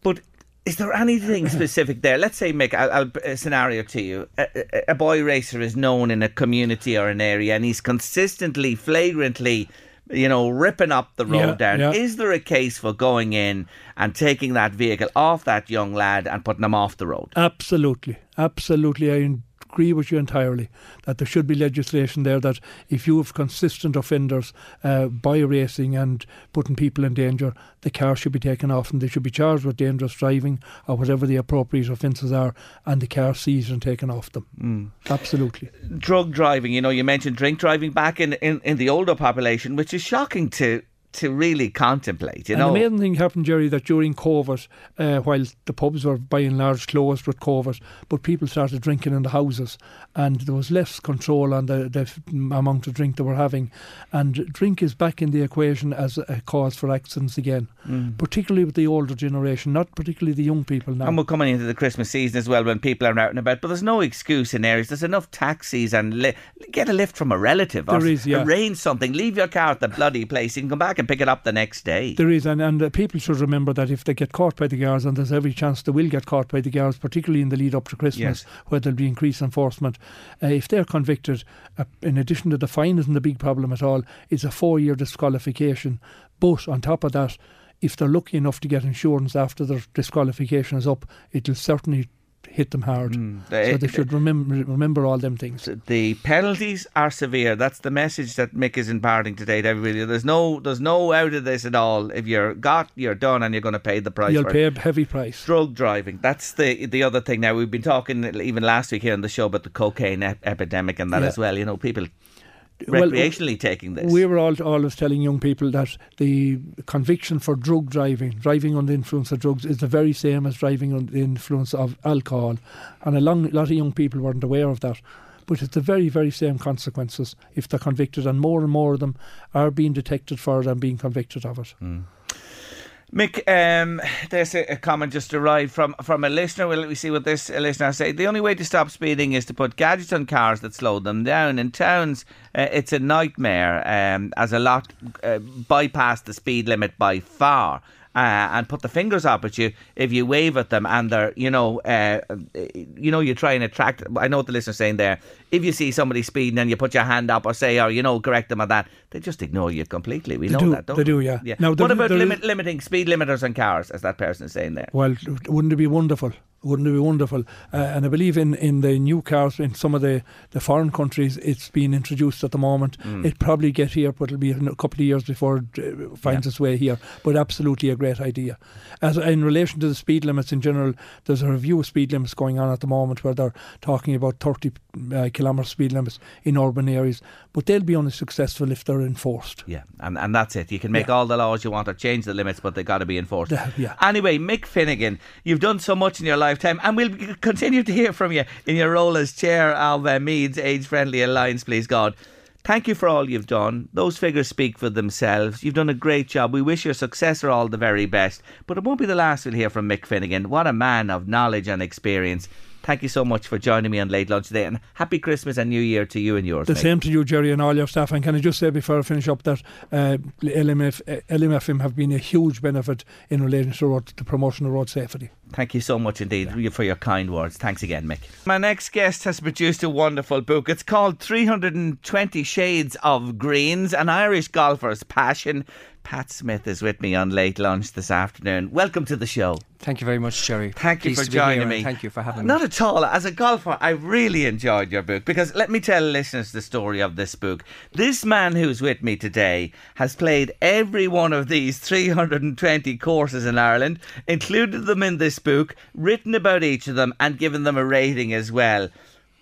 But is there anything specific there? Let's say, Mick, I'll, I'll a scenario to you. A, a boy racer is known in a community or an area, and he's consistently, flagrantly, you know, ripping up the road Yeah, down. yeah. Is there a case for going in and taking that vehicle off that young lad and putting him off the road? Absolutely, absolutely. I agree with you entirely that there should be legislation there that if you have consistent offenders uh, by racing and putting people in danger, the car should be taken off and they should be charged with dangerous driving or whatever the appropriate offences are, and the car seized and taken off them. Mm. Absolutely. drug driving. You know, you mentioned drink driving back in, in, in the older population, which is shocking to to really contemplate. You and know, the amazing thing happened, Gerry, that during COVID, uh, while the pubs were by and large closed with COVID, but people started drinking in the houses, and there was less control on the, the amount of drink they were having. And drink is back in the equation as a cause for accidents again, Mm. particularly with the older generation, not particularly the young people now. And we're coming into the Christmas season as well when people are out and about. But there's no excuse in areas. There's enough taxis and li- get a lift from a relative or There is, yeah. arrange something. Leave your car at the bloody place. You can come back and pick it up the next day. There is, and, and uh, people should remember that if they get caught by the guards, and there's every chance they will get caught by the guards, particularly in the lead up to Christmas, Yes. where there'll be increased enforcement. Uh, if they're convicted, uh, in addition to the fine, isn't a big problem at all. It's a four year disqualification. But on top of that, if they're lucky enough to get insurance after their disqualification is up, it'll certainly hit them hard. so Mm. They- they should remember remember all them things. the penalties are severe. That's the message that Mick is imparting today to everybody. There's no, there's no out of this at all. If you're got, you're done, and you're going to pay the price. You'll for it. pay a heavy price. Drug driving. That's the the other thing. Now we've been talking even last week here on the show about the cocaine ep- epidemic and that Yeah. as well. You know, people Well, recreationally taking this. We were all, always telling young people that the conviction for drug driving, driving under the influence of drugs, is the very same as driving under the influence of alcohol. And a long, lot of young people weren't aware of that. But it's the very, very same consequences if they're convicted, and more and more of them are being detected for it and being convicted of it. Hmm. Mick, um, there's a, comment just arrived from, from a listener. Well, let me see what this listener say. The only way to stop speeding is to put gadgets on cars that slow them down. In towns, uh, it's a nightmare, um, as a lot uh, bypass the speed limit by far. Uh, and put the fingers up at you if you wave at them, and they're, you know, uh, you know, you try and attract. I know what the listener's saying there. If you see somebody speeding and you put your hand up or say, or you know, correct them on that, they just ignore you completely. We They know do- that, don't they we? do, yeah. yeah. Now, what about limit, limiting speed limiters on cars, as that person is saying there? Well, wouldn't it be wonderful? Wouldn't it be wonderful? Uh, and I believe in, in the new cars in some of the, the foreign countries, it's being introduced at the moment. Mm. It probably get here, but it'll be a couple of years before it uh, finds its way here. But absolutely a great idea. As in relation to the speed limits in general, there's a review of speed limits going on at the moment where they're talking about 30 uh, kilometre speed limits in urban areas. But they'll be only successful if they're enforced. Yeah, and, and that's it. You can make Yeah. all the laws you want or change the limits, but they've got to be enforced. Yeah, yeah. Anyway, Mick Finnegan, you've done so much in your lifetime, and we'll continue to hear from you in your role as chair of uh, Meath's Age Friendly Alliance, please God. Thank you for all you've done. Those figures speak for themselves. You've done a great job. We wish your successor all the very best. But it won't be the last we'll hear from Mick Finnegan. What a man of knowledge and experience. Thank you so much for joining me on Late Lunch today, and happy Christmas and New Year to you and yours. The Mick. same to you, Gerry, and all your staff. And can I just say before I finish up that uh, LMF, uh, LMFM have been a huge benefit in relation to road, the promotion of road safety. Thank you so much indeed for your kind words. Thanks again, Mick. My next guest has produced a wonderful book. It's called 320 Shades of Greens, an Irish golfer's passion. Pat Smyth is with me on late lunch this afternoon. Welcome to the show. Thank you very much, Gerry. Thank you for to be here joining me. Thank you for having Not me. Not at all. As a golfer, I really enjoyed your book because let me tell listeners the story of this book. This man who's with me today has played every one of these 320 courses in Ireland, included them in this book, written about each of them, and given them a rating as well.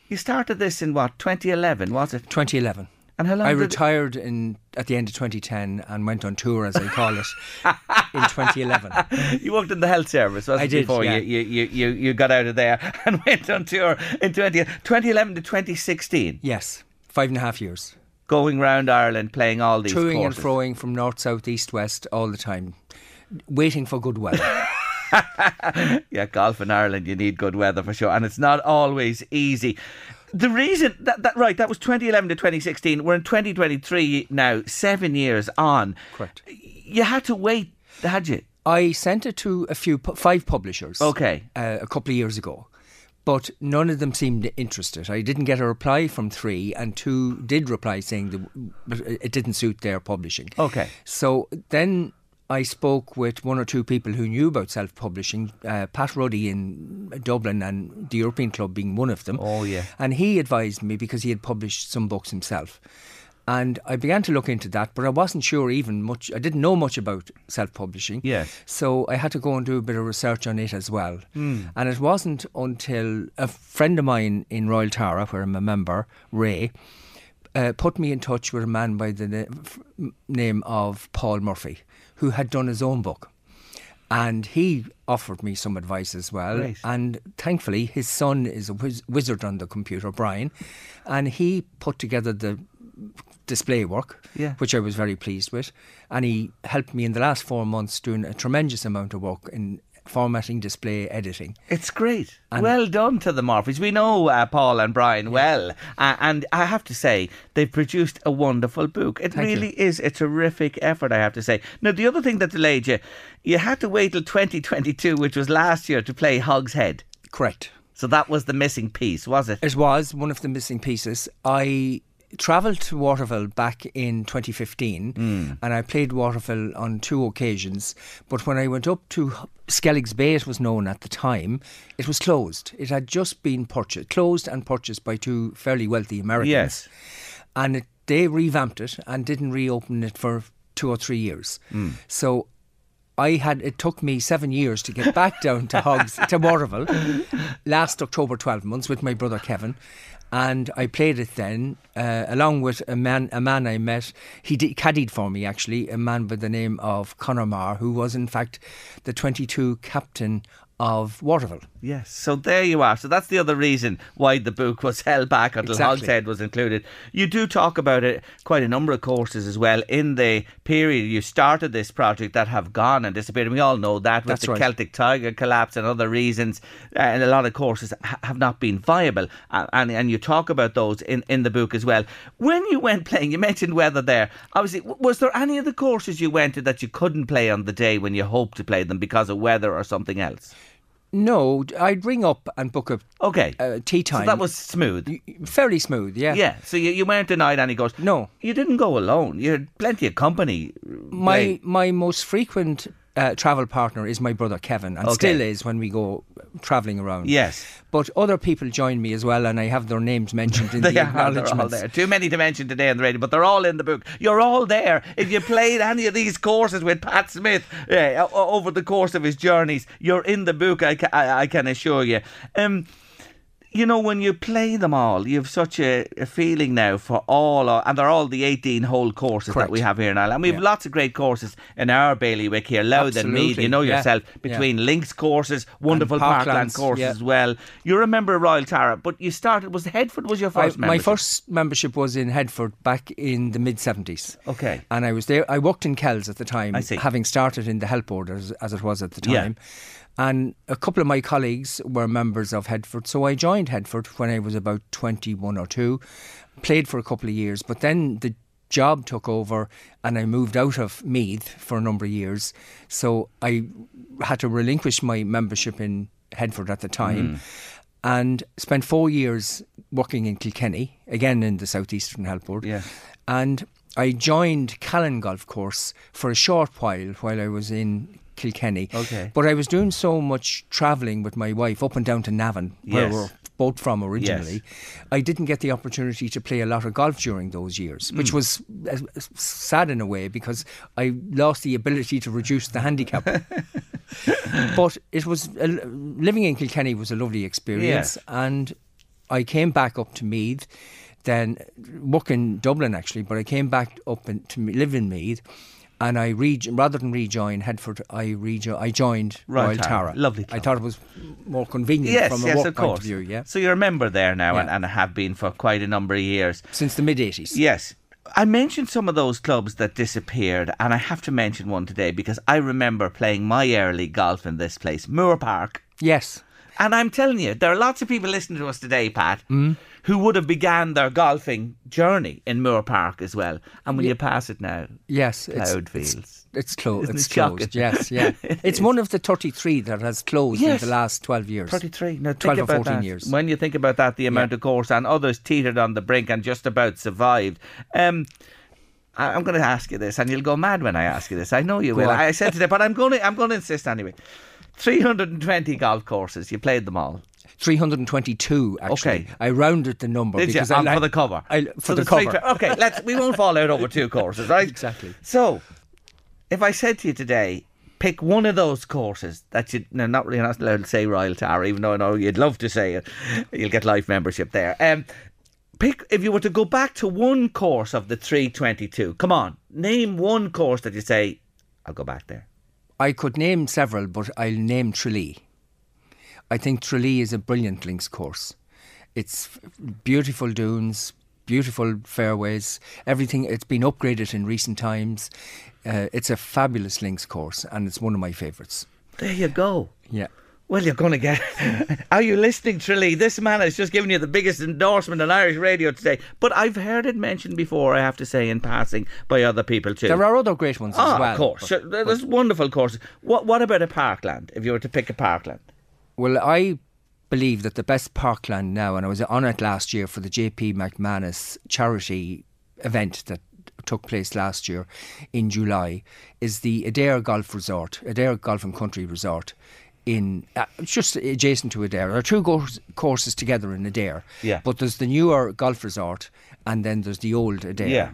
You started this in what, 2011, was it? 2011. And how long I did it- retired in at the end of 2010 and went on tour, as I call it, in 2011. you worked in the health service, wasn't I did, before yeah. you, you, you, you got out of there and went on tour in 20, 2011 to 2016, Yes, five and a half years. going round Ireland playing all these Toing and throwing from north, south, east, west all the time, waiting for good weather. yeah, golf in Ireland, you need good weather for sure, and it's not always easy. The reason that, that right, that was 2011 to 2016. We're in 2023 now, seven years on. Correct. You had to wait, had you? I sent it to a few, five publishers. Okay. Uh, a couple of years ago. But none of them seemed interested. I didn't get a reply from three, and two did reply saying that it didn't suit their publishing. Okay. So then I spoke with one or two people who knew about self publishing, uh, Pat Ruddy in Dublin and the European Club being one of them. Oh, yeah. And he advised me because he had published some books himself. And I began to look into that, but I wasn't sure even much. I didn't know much about self publishing. Yes. So I had to go and do a bit of research on it as well. Mm. And it wasn't until a friend of mine in Royal Tara, where I'm a member, Ray, uh, put me in touch with a man by the na- name of Paul Murphy, who had done his own book. And he offered me some advice as well. Right. And thankfully, his son is a wiz- wizard on the computer, Brian, and he put together the display work, Yeah. which I was very pleased with. And he helped me in the last four months doing a tremendous amount of work in formatting, display, editing. It's great. And- well done to the Murphys. We know uh, Paul and Brian well, uh, and I have to say they've produced a wonderful book. It Thank you. really is a terrific effort. I have to say. Now, the other thing that delayed you, you had to wait till 2022, which was last year, to play Hogshead. Correct. So that was the missing piece, was it? It was one of the missing pieces. I travelled to Waterville back in 2015 hmm. and I played Waterville on two occasions. But when I went up to Skellig's Bay, it was known at the time, it was closed. It had just been purchased, closed and purchased by two fairly wealthy Americans. Yes. And it, they revamped it and didn't reopen it for two or three years. Hmm. So I had it took me seven years to get back down to Hogs to Waterville last October, twelve months with my brother Kevin, and I played it then uh, along with a man a man I met. He did, caddied for me actually, a man by the name of Conor Marr, who was in fact the twenty two captain of Waterville. Yes, so there you are. So that's the other reason why the book was held back until Exactly. Hogshead was included. You do talk about it quite a number of courses as well in the period you started this project that have gone and disappeared. We all know that with That's the right. Celtic Tiger collapse and other reasons, uh, and a lot of courses ha- have not been viable. Uh, and and you talk about those in, in the book as well. When you went playing, you mentioned weather there. Obviously, w- was there any of the courses you went to that you couldn't play on the day when you hoped to play them because of weather or something else? No, I'd ring up and book a Okay. uh, tea So time. that was smooth. fairly smooth, yeah. Yeah, so you, you weren't denied any goes. No. You didn't go alone. You had plenty of company. My playing. my most frequent uh, travel partner is my brother Kevin, and Okay. still is when we go travelling around. Yes. But other people join me as well, and I have their names mentioned in the are, they're all there. Too many to mention today on the radio, but they're all in the book. You're all there. If you played any of these courses with Pat Smyth uh, over the course of his journeys, you're in the book. I, ca- I, I can assure you. Um, you know, when you play them all, you have such a, a feeling now for all, and they're all the 18 hole courses that we have here in Ireland. And we have Yeah. lots of great courses in our bailiwick here, Louth and Meath. You know yeah, yourself, yeah. between links courses, wonderful parkland parklands, courses yeah. as well. You remember Royal Tara, but you started, was Headfort was your I- first my first membership was in Headfort back in the mid 70s. Okay. And I was there. I worked in Kells at the time, having started in the Health Board as, it was at the Yeah. time. And a couple of my colleagues were members of Headfort, so I joined Headfort when I was about 21 or 2. Played for a couple of years, but then the job took over and I moved out of Meath for a number of years. So I had to relinquish my membership in Headfort at the time Hmm. and spent four years working in Kilkenny, again in the Southeastern Health Board. Yeah. And I joined Callan Golf Course for a short while while I was in Kilkenny. Okay. But I was doing so much travelling with my wife up and down to Navan, where Yes. we're both from originally. Yes. I didn't get the opportunity to play a lot of golf during those years, which Hmm. was uh, sad in a way because I lost the ability to reduce the handicap. but it was uh, living in Kilkenny was a lovely experience, and I came back up to Meath. Then work in Dublin actually, but I came back up in, to live in Meath, and I re- rather than rejoin Headfort, I rejo- I joined Royal Royal, Tara. Tara. Lovely I club. thought it was more convenient Yes, from a yes, work of point course. of view. Yeah, So you're a member there now and, Yeah. and have been for quite a number of years. since the mid '80s. Yes. I mentioned some of those clubs that disappeared, and I have to mention one today because I remember playing my early golf in this place, Moor Park. Yes. And I'm telling you, there are lots of people listening to us today, Pat, Mm. who would have began their golfing journey in Moor Park as well. And when Yeah. you pass it now, Yes, it's- cloud it's- fields. It's It's it closed. Yes, yeah. it's one of the 33 that has closed Yes. in the last 12 years. 33. Now, think 12 or 14 that. years. When you think about that, the amount of course, and others teetered on the brink and just about survived. Um, I- I'm going to ask you this, and you'll go mad when I ask you this. I know you Go will. on. I said today, but I'm going to I'm going to insist anyway. 320 golf courses. You played them all. 322 actually. Okay. I rounded the number Did you? because I And like, for the cover. I, for the three cover. okay, let's. We won't fall out over two courses, right? Exactly. So, if I said to you today, pick one of those courses that you no, not really not allowed to say Royal Tara, even though I know you'd love to say it. You'll get life membership there. Um, pick if you were to go back to one course of the three twenty two. Come on, name one course that you say, I'll go back there. I could name several, but I'll name Tralee. I think Tralee is a brilliant links course. It's beautiful dunes, beautiful fairways, everything. It's been upgraded in recent times. Uh, it's a fabulous links course, and it's one of my favourites. There you go. Yeah. Well, you're going to get. Are you listening, Tralee? This man has just given you the biggest endorsement on Irish radio today. But I've heard it mentioned before, I have to say, in passing by other people too. There are other great ones Ah, as well. of course. but- There's wonderful courses. What What about a parkland? If you were to pick a parkland, Well, I believe that the best parkland now, and I was on it last year for the JP McManus charity event that took place last year in July, is the Adare Golf Resort, Adare Golf and Country Resort. In uh, it's just adjacent to Adare, there are two course, courses together in Adare. Yeah. But there's the newer golf resort, and then there's the old Adare. Yeah.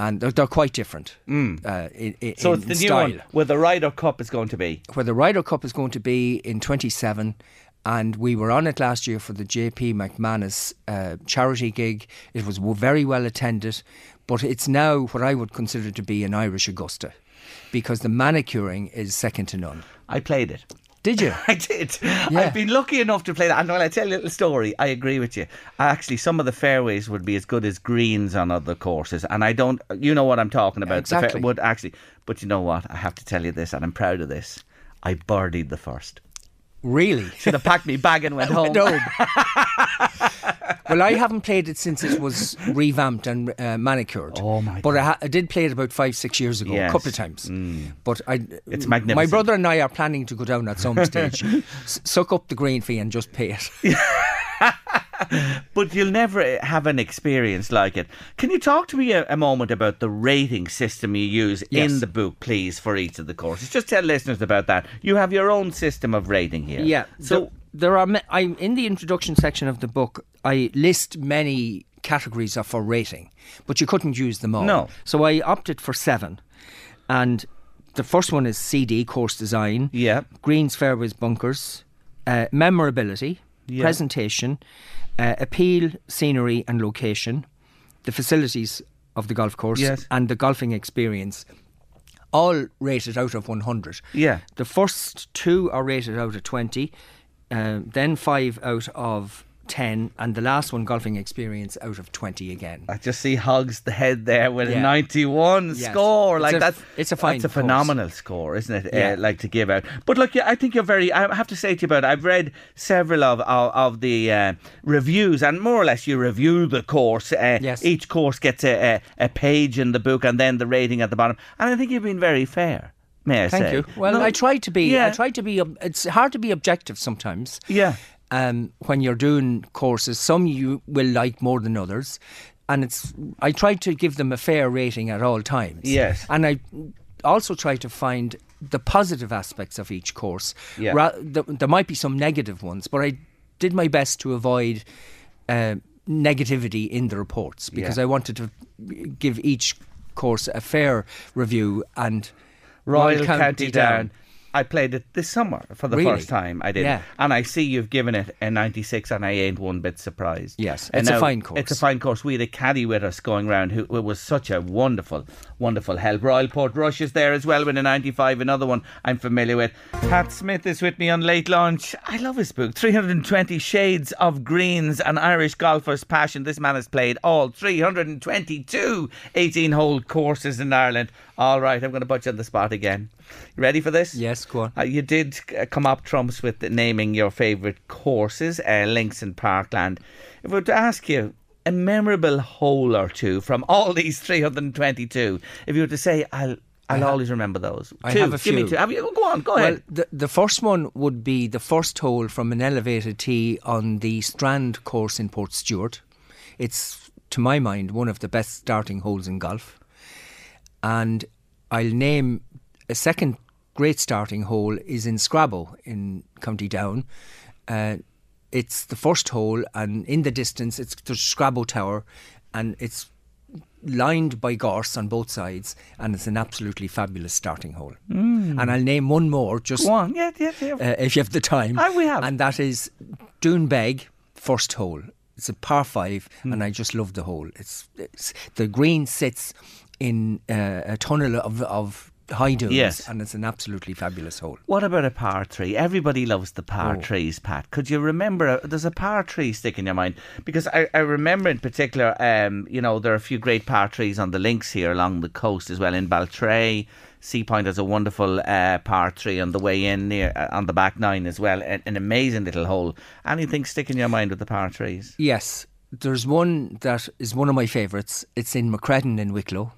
And they're, they're quite different. Uh, in, in, so it's the new style one where the Ryder Cup is going to be. where the Ryder Cup is going to be in 27 and we were on it last year for the JP McManus uh, charity gig. It was very well attended, but it's now what I would consider to be an Irish Augusta because the manicuring is second to none. I played it. Did you? I did. I've been lucky enough to play that. And when I tell you a little story, I agree with you. Actually, some of the fairways would be as good as greens on other courses. And I don't, you know what I'm talking about. Exactly. would actually, but you know what? I have to tell you this, and I'm proud of this. I birdied the first. Really? Should have packed me bag and went home. No. well, I haven't played it since it was revamped and uh, manicured. Oh, my But I, ha- I did play it about five, six years ago, Yes. a couple of times. But I, It's magnificent. My brother and I are planning to go down at some stage, s- suck up the green fee and just pay it. But you'll never have an experience like it. Can you talk to me a, a moment about the rating system you use Yes. in the book, please, for each of the courses? Just tell listeners about that. You have your own system of rating here. Yeah. So there are. ma- I in the introduction section of the book, I list many categories of for rating, but you couldn't use them all. No. So I opted for seven, and the first one is CD course design. Yeah. Greens, fairways, bunkers, uh, memorability, Yeah. presentation, uh, appeal, scenery, and location, the facilities of the golf course, Yes. and the golfing experience. All rated out of 100. Yeah. The first two are rated out of 20, uh, then five out of 10, and the last one, golfing experience, out of 20 again. I just see Hugs the head there with a 91 Yes. score. It's Like a- that's it's a fine That's a course. phenomenal score, isn't it? Yeah. Uh, like to give out. But look, yeah, I think you're very. I have to say to you about. it, I've read several of of, of the uh, reviews, and more or less you review the course. Uh, Yes. Each course gets a, a a page in the book, and then the rating at the bottom. And I think you've been very fair. May I Thank say? you. Well, No, I try to be. Yeah. I try to be. It's hard to be objective sometimes. Yeah. Um, when you're doing courses, some you will like more than others, and it's. I try to give them a fair rating at all times. Yes. and I also try to find the positive aspects of each course. Yeah. Ra- th- there might be some negative ones, but I did my best to avoid. Uh, negativity in the reports because Yeah. I wanted to give each course a fair review and Royal County County Down. I played it this summer for the Really? first time. I did, Yeah. and I see you've given it a ninety-six, and I ain't one bit surprised. Yes, And it's a fine course. It's a fine course. We had a caddy with us going round who, who was such a wonderful, wonderful help. Royal Portrush is there as well with a ninety-five. Another one I'm familiar with. Pat Smyth is with me on Late Lunch. I love his book, 320 Shades of Greens, an Irish golfer's passion. This man has played all 322 18-hole courses in Ireland. All right, I'm going to put you on the spot again. You ready for this? Yes, go on. Uh, you did uh, come up trumps with naming your favourite courses, uh, Links and Parkland. If I were to ask you a memorable hole or two from all these 322, if you were to say, I'll, I'll ha- always remember those. I two. have a few. Give me two. Have you? Go on, go well, ahead. the, the first one would be the first hole from an elevated tee on the Strand course in Portstewart. It's, to my mind, one of the best starting holes in golf. And I'll name a second great starting hole is in Scrabo in County Down. Uh, it's the first hole, and in the distance, it's the Scrabo Tower, and it's lined by gorse on both sides, and it's an absolutely fabulous starting hole. And I'll name one more, just Go on. Yeah, yeah, yeah. uh, if you have the time. Aye, we have. And that is Doonbeg, first hole. It's a par five, Hmm. and I just love the hole. It's, it's the green sits in uh, a tunnel of, of high dunes, Yes. and it's an absolutely fabulous hole. What about a par three? Everybody loves the par Oh. trees, Pat. Could you remember? A, there's a par tree stick in your mind because I, I remember in particular. Um, you know, there are a few great par trees on the links here along the coast as well. In Baltray, Seapoint has a wonderful uh, par tree on the way in near uh, on the back nine as well. An, an amazing little hole. Anything stick in your mind with the par trees? Yes, there's one that is one of my favourites. It's in Macreddin in Wicklow,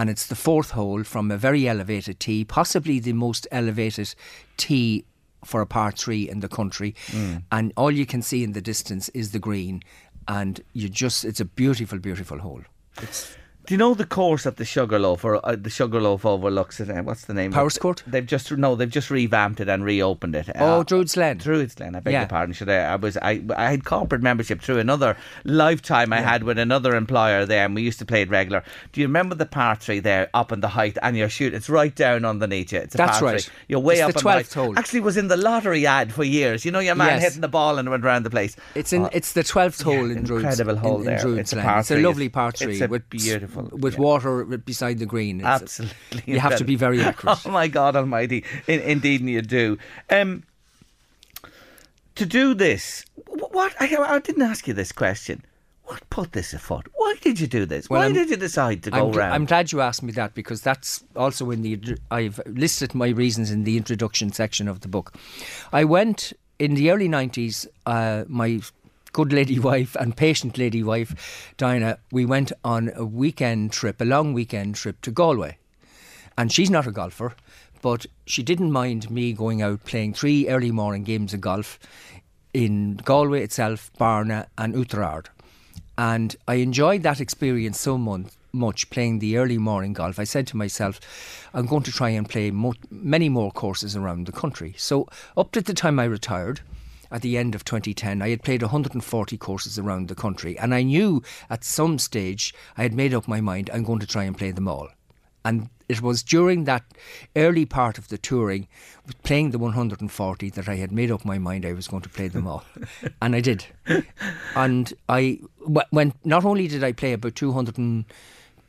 and it's the fourth hole from a very elevated tee, possibly the most elevated tee for a par three in the country. Hmm. And all you can see in the distance is the green, and you just it's a beautiful, beautiful hole. It's Do you know the course at the Sugarloaf or uh, the Sugarloaf overlooks it? Uh, what's the name? of Powers it? Court? They've just no, they've just revamped it and reopened it. oh, Uh, Druids Glen. Druids Glen, I beg Yeah. your pardon. Should I? I was I, I had corporate membership through another lifetime I had with another employer there, and we used to play it regular. Do you remember the par three there up in the height, and you're shooting? It's right down underneath you. It's a That's par right. Three. You're way It's up the on the height. 12th hole. Actually, was in the lottery ad for years. You know, your man Yes. hitting the ball and went around the place. It's in. Oh, it's the twelfth hole in Druids. incredible hole in, there. In Druids It's a par It's a three. lovely par it's a with beautiful- with yeah. water beside the green. It's- Absolutely, You have to be very accurate. Oh my God Almighty! In, indeed, you do. Um, to do this, what I, I didn't ask you this question. What put this afoot? Why did you do this? Well, Why I'm- did you decide to I'm, go gl- round? I'm glad you asked me that because that's also in the. I've listed my reasons in the introduction section of the book. I went in the early 90s, uh, my good lady wife and patient lady wife, Dinah, we went on a weekend trip, a long weekend trip to Galway. And she's not a golfer, but she didn't mind me going out playing three early morning games of golf in Galway itself, Barna, and Oughterard. And I enjoyed that experience so mon- much playing the early morning golf. I said to myself, I'm going to try and play mo- many more courses around the country. So, up to the time I retired, at the end of 2010, I had played 140 courses around the country. And I knew at some stage I had made up my mind I'm going to try and play them all. And it was during that early part of the touring, playing the 140, that I had made up my mind I was going to play them all. and I did. And I, when not only did I play about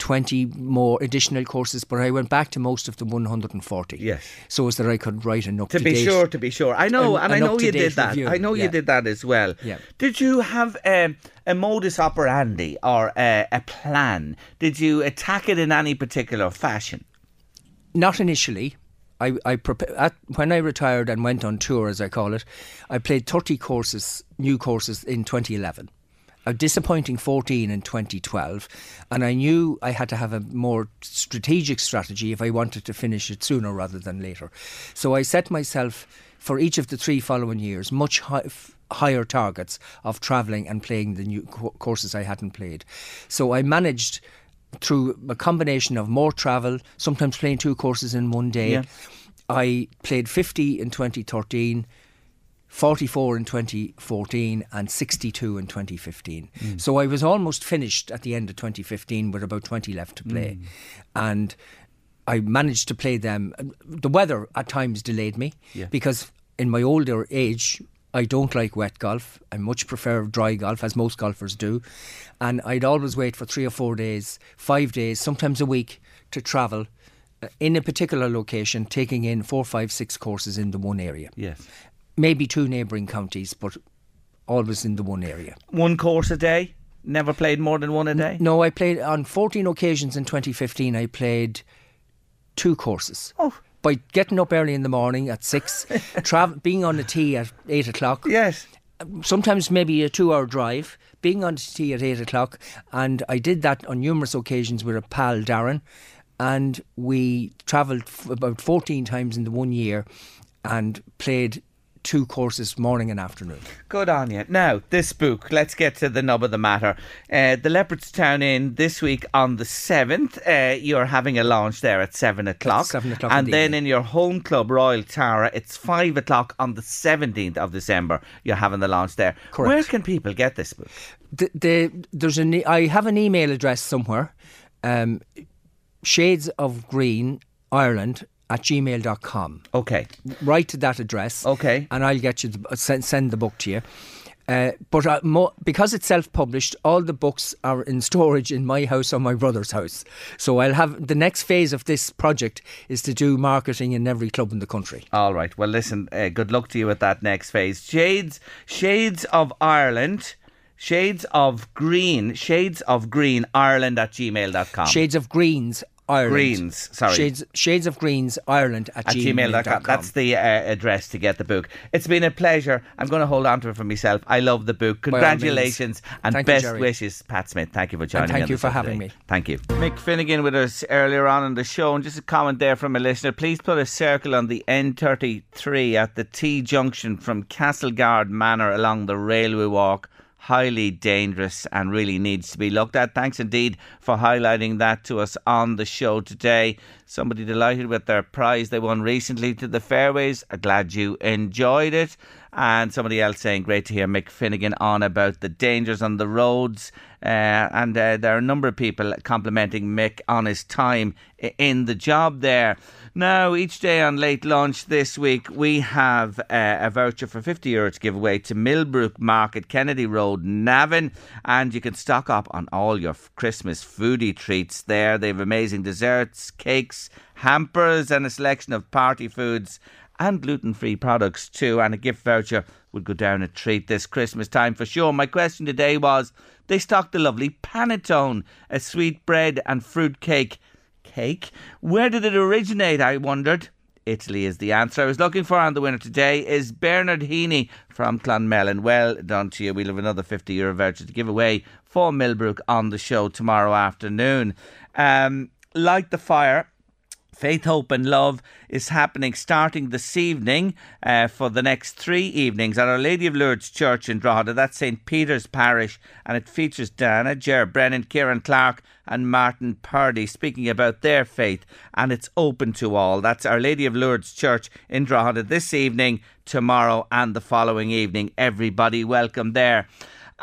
220 more additional courses, but I went back to most of the 140. Yes. So as that I could write an up to be sure, to be sure. I know, An- and I know you did that. review, I know you did that as well. Yeah. Did you have um, a modus operandi or a, a plan? Did you attack it in any particular fashion? Not initially. I, I prepa- at, when I retired and went on tour, as I call it, I played 30 courses, new courses in 2011. A disappointing 14 in 2012, and I knew I had to have a more strategic strategy if I wanted to finish it sooner rather than later. So I set myself for each of the three following years much f- higher targets of travelling and playing the new co- courses I hadn't played. So I managed through a combination of more travel, sometimes playing two courses in one day. Yeah. I played 50 in 2013, 44 in 2014, and 62 in 2015. So I was almost finished at the end of 2015 with about 20 left to play. And I managed to play them. The weather at times delayed me Yeah. because in my older age, I don't like wet golf. I much prefer dry golf, as most golfers do. And I'd always wait for three or four days, five days, sometimes a week to travel uh, in a particular location, taking in four, five, six courses in the one area. Yes. Maybe two neighbouring counties, but always in the one area. One course a day? Never played more than one a day? No, I played on 14 occasions in 2015. I played two courses. Oh. By getting up early in the morning at six, travel, being on the tee at eight o'clock. Yes. Sometimes maybe a two-hour drive. Being on the tee at eight o'clock, and I did that on numerous occasions with a pal, Darren, and we travelled f- about 14 times in the one year, and played two courses morning and afternoon. Good on you. Now, this book, let's get to the nub of the matter. Uh, the Leopardstown Inn this week on the 7th. Uh, you're having a launch there at 7 o'clock. 7 o'clock And the then evening. in your home club, Royal Tara, it's 5 o'clock on the 17th of December. You're having the launch there. Correct. Where can people get this book? the, the there's an I have an email address somewhere. Um, shades of green Ireland at gmail.com. Okay. Write to that address. Okay. And I'll get you the, uh, send, send the book to you. Uh, but uh, mo- because it's self-published, all the books are in storage in my house or my brother's house. So I'll have the next phase of this project is to do marketing in every club in the country. All right. Well, listen, uh, good luck to you with that next phase. Shades, Shades of Ireland, Shades of Green, Shades of Green, Ireland at gmail.com. Shades of Greens Ireland. Greens, sorry. Shades, Shades of Greens Ireland at, at gmail.com. That's the uh, address to get the book. It's been a pleasure. I'm going to hold on to it for myself. I love the book. By all means. Congratulations and Thank best Gerry. wishes, Pat Smyth. Thank you for joining thank you for show having today. me. Thank you. Mick Finnegan with us earlier on in the show, and just a comment there from a listener. Please put a circle on the N33 at the T junction from Castleguard Manor along the railway walk. Highly dangerous and really needs to be looked at. Thanks indeed for highlighting that to us on the show today. Somebody delighted with their prize they won recently to the fairways. Glad you enjoyed it. And somebody else saying, great to hear Mick Finnegan on about the dangers on the roads. Uh, and uh, there are a number of people complimenting Mick on his time in the job there. Now, each day on late lunch this week, we have uh, a voucher for 50 euro to give away to Millbrook Market, Kennedy Road, Navan. And you can stock up on all your Christmas foodie treats there. They have amazing desserts, cakes, hampers, and a selection of party foods and gluten free products too. And a gift voucher would go down a treat this Christmas time for sure. My question today was they stocked the lovely panettone, a sweet bread and fruit cake. Cake? Where did it originate? I wondered. Italy is the answer I was looking for, and the winner today is Bernard Heaney from Clonmellon. Well done to you. We'll have another 50 euro voucher to give away for Millbrook on the show tomorrow afternoon. Um, Light the Fire Faith, Hope and Love is happening starting this evening uh, for the next three evenings at Our Lady of Lourdes Church in Drogheda. That's St. Peter's Parish and it features Dana, Ger Brennan, Kieran Clark and Martin Purdy speaking about their faith and it's open to all. That's Our Lady of Lourdes Church in Drogheda this evening, tomorrow and the following evening. Everybody welcome there.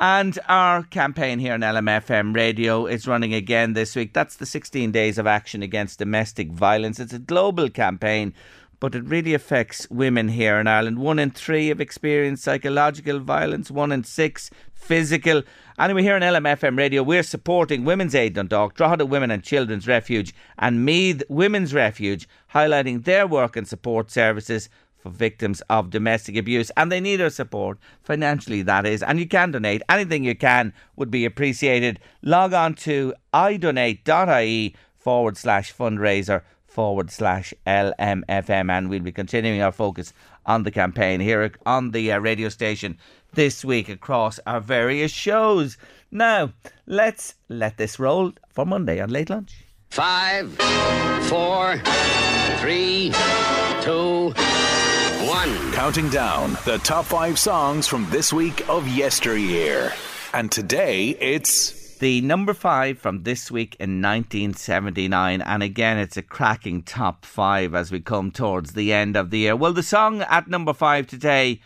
And our campaign here on LMFM radio is running again this week. That's the 16 days of action against domestic violence. It's a global campaign, but it really affects women here in Ireland. One in three have experienced psychological violence, one in six physical. Anyway, here on LMFM radio, we're supporting Women's Aid Dundalk, Drogheda Women and Children's Refuge, and Meath Women's Refuge, highlighting their work and support services for victims of domestic abuse and they need our support financially that is. And you can donate. Anything you can would be appreciated. Log on to idonate.ie forward slash fundraiser forward slash lmfm and we'll be continuing our focus on the campaign here on the uh, radio station this week across our various shows. Now let's let this roll for monday on late lunch. Five, four, three, two, one. Counting down the top five songs from this week of yesteryear. And today it's. the number five from this week in 1979. And again, it's a cracking top five as we come towards the end of the year. Well, the song at number five today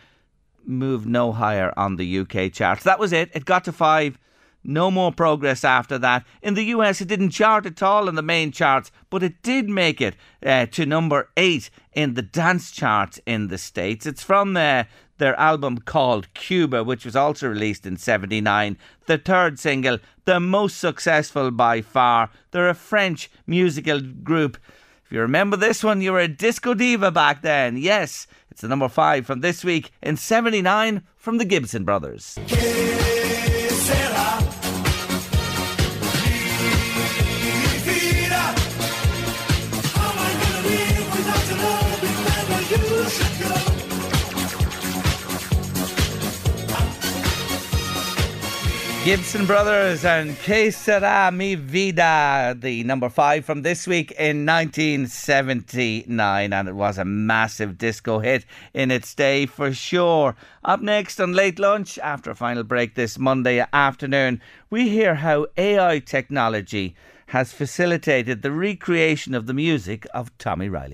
moved no higher on the UK charts. That was it. It got to five. No more progress after that. In the US, it didn't chart at all in the main charts, but it did make it uh, to number eight in the dance charts in the States. It's from uh, their album called Cuba, which was also released in 79. The third single, the most successful by far. They're a French musical group. If you remember this one, you were a disco diva back then. Yes, it's the number five from this week in 79 from the Gibson Brothers. Gibson Brothers and Que Sera Mi Vida, the number five from this week in 1979, and it was a massive disco hit in its day for sure. Up next on Late Lunch, after a final break this Monday afternoon, we hear how AI technology has facilitated the recreation of the music of Tommie Reilly.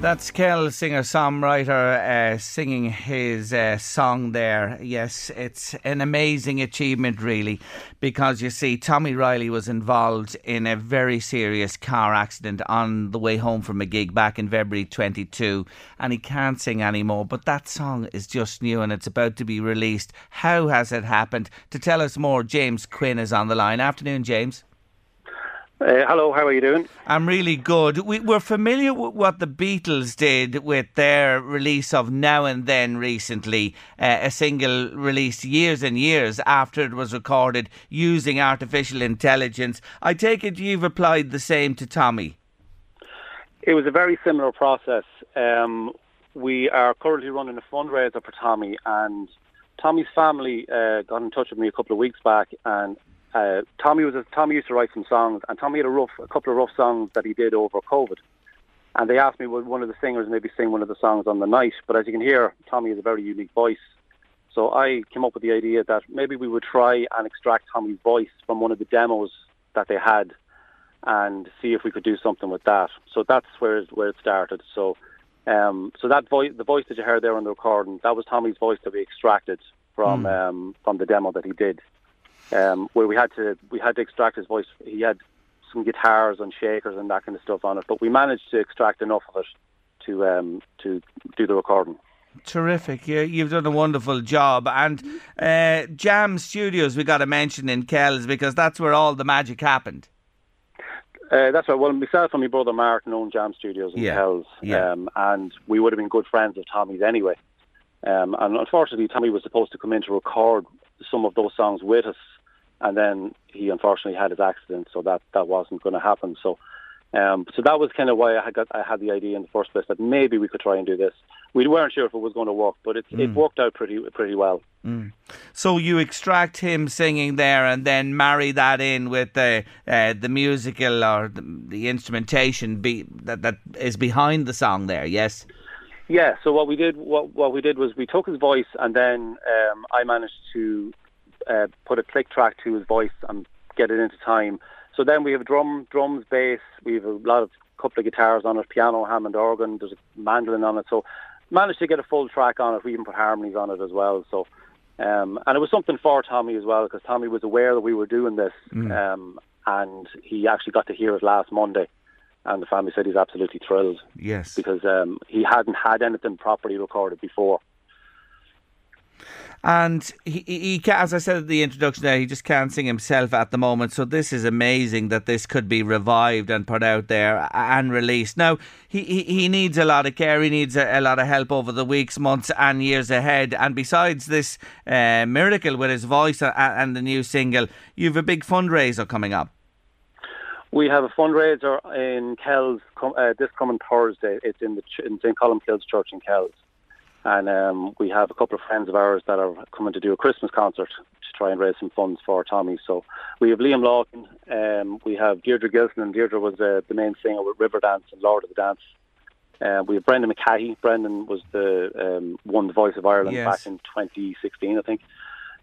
That's Kel, singer songwriter, uh, singing his uh, song there. Yes, it's an amazing achievement, really, because you see, Tommie Reilly was involved in a very serious car accident on the way home from a gig back in February 22, and he can't sing anymore. But that song is just new and it's about to be released. How has it happened? To tell us more, James Quinn is on the line. Afternoon, James. Uh, hello, how are you doing? I'm really good. We, we're familiar with what the Beatles did with their release of Now and Then recently, uh, a single released years and years after it was recorded using artificial intelligence. I take it you've applied the same to Tommie. It was a very similar process. Um, we are currently running a fundraiser for Tommie, and Tommie's family uh, got in touch with me a couple of weeks back and uh, Tommie was a, Tommie used to write some songs, and Tommie had a rough, a couple of rough songs that he did over COVID. And they asked me would one of the singers maybe sing one of the songs on the night. But as you can hear, Tommie has a very unique voice. So I came up with the idea that maybe we would try and extract Tommie's voice from one of the demos that they had, and see if we could do something with that. So that's where where it started. So, um, so that voice, the voice that you heard there on the recording, that was Tommie's voice that we extracted from mm. um, from the demo that he did um, where we had to we had to extract his voice. He had some guitars and shakers and that kind of stuff on it, but we managed to extract enough of it to um, to do the recording. Terrific. Yeah, you've done a wonderful job. And uh, Jam Studios, we got to mention in Kells because that's where all the magic happened. Uh, that's right. Well, myself and my brother Martin own Jam Studios in yeah. Kells, yeah. Um, and we would have been good friends of Tommie's anyway. Um, and unfortunately, Tommie was supposed to come in to record some of those songs with us and then he unfortunately had his accident, so that that wasn't going to happen. So, um, so that was kind of why I had got, I had the idea in the first place that maybe we could try and do this. We weren't sure if it was going to work, but it mm. it worked out pretty pretty well. Mm. So you extract him singing there, and then marry that in with the uh, the musical or the, the instrumentation be, that that is behind the song there. Yes. Yeah. So what we did what what we did was we took his voice, and then um, I managed to uh, put a click track to his voice and get it into time. So then we have drum, drums, bass. We have a lot of couple of guitars on it, piano, Hammond organ. There's a mandolin on it. So managed to get a full track on it. We even put harmonies on it as well. So um, and it was something for Tommie as well because Tommie was aware that we were doing this, mm. um, and he actually got to hear it last Monday. And the family said he's absolutely thrilled. Yes, because um, he hadn't had anything properly recorded before. And he, he, as I said at the introduction there, he just can't sing himself at the moment. So this is amazing that this could be revived and put out there and released. Now, he, he, he needs a lot of care. He needs a, a, lot of help over the weeks, months and years ahead. And besides this uh, miracle with his voice and, and the new single, you've a big fundraiser coming up. We have a fundraiser in Kells uh, this coming Thursday. It's in the in St Columkille's Church in Kells and um, we have a couple of friends of ours that are coming to do a Christmas concert to try and raise some funds for Tommie. So we have Liam Lawton, um, we have Deirdre Gilson, and Deirdre was uh, the main singer with Riverdance and Lord of the Dance. Uh, we have Brendan McCahey. Brendan was the um, won the Voice of Ireland Yes. back in 2016, I think.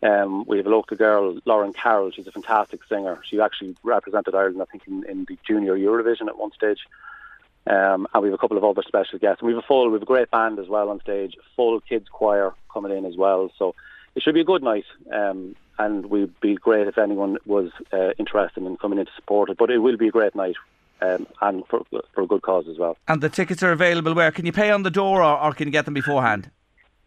Um, we have a local girl, Lauren Carroll. She's a fantastic singer. She actually represented Ireland, I think, in, in the Junior Eurovision at one stage. Um, and we have a couple of other special guests. And we have a full, we have a great band as well on stage, full kids choir coming in as well. So it should be a good night. Um, and we'd be great if anyone was uh, interested in coming in to support it. But it will be a great night. Um, and for, for a good cause as well. And the tickets are available where? Can you pay on the door or, or can you get them beforehand?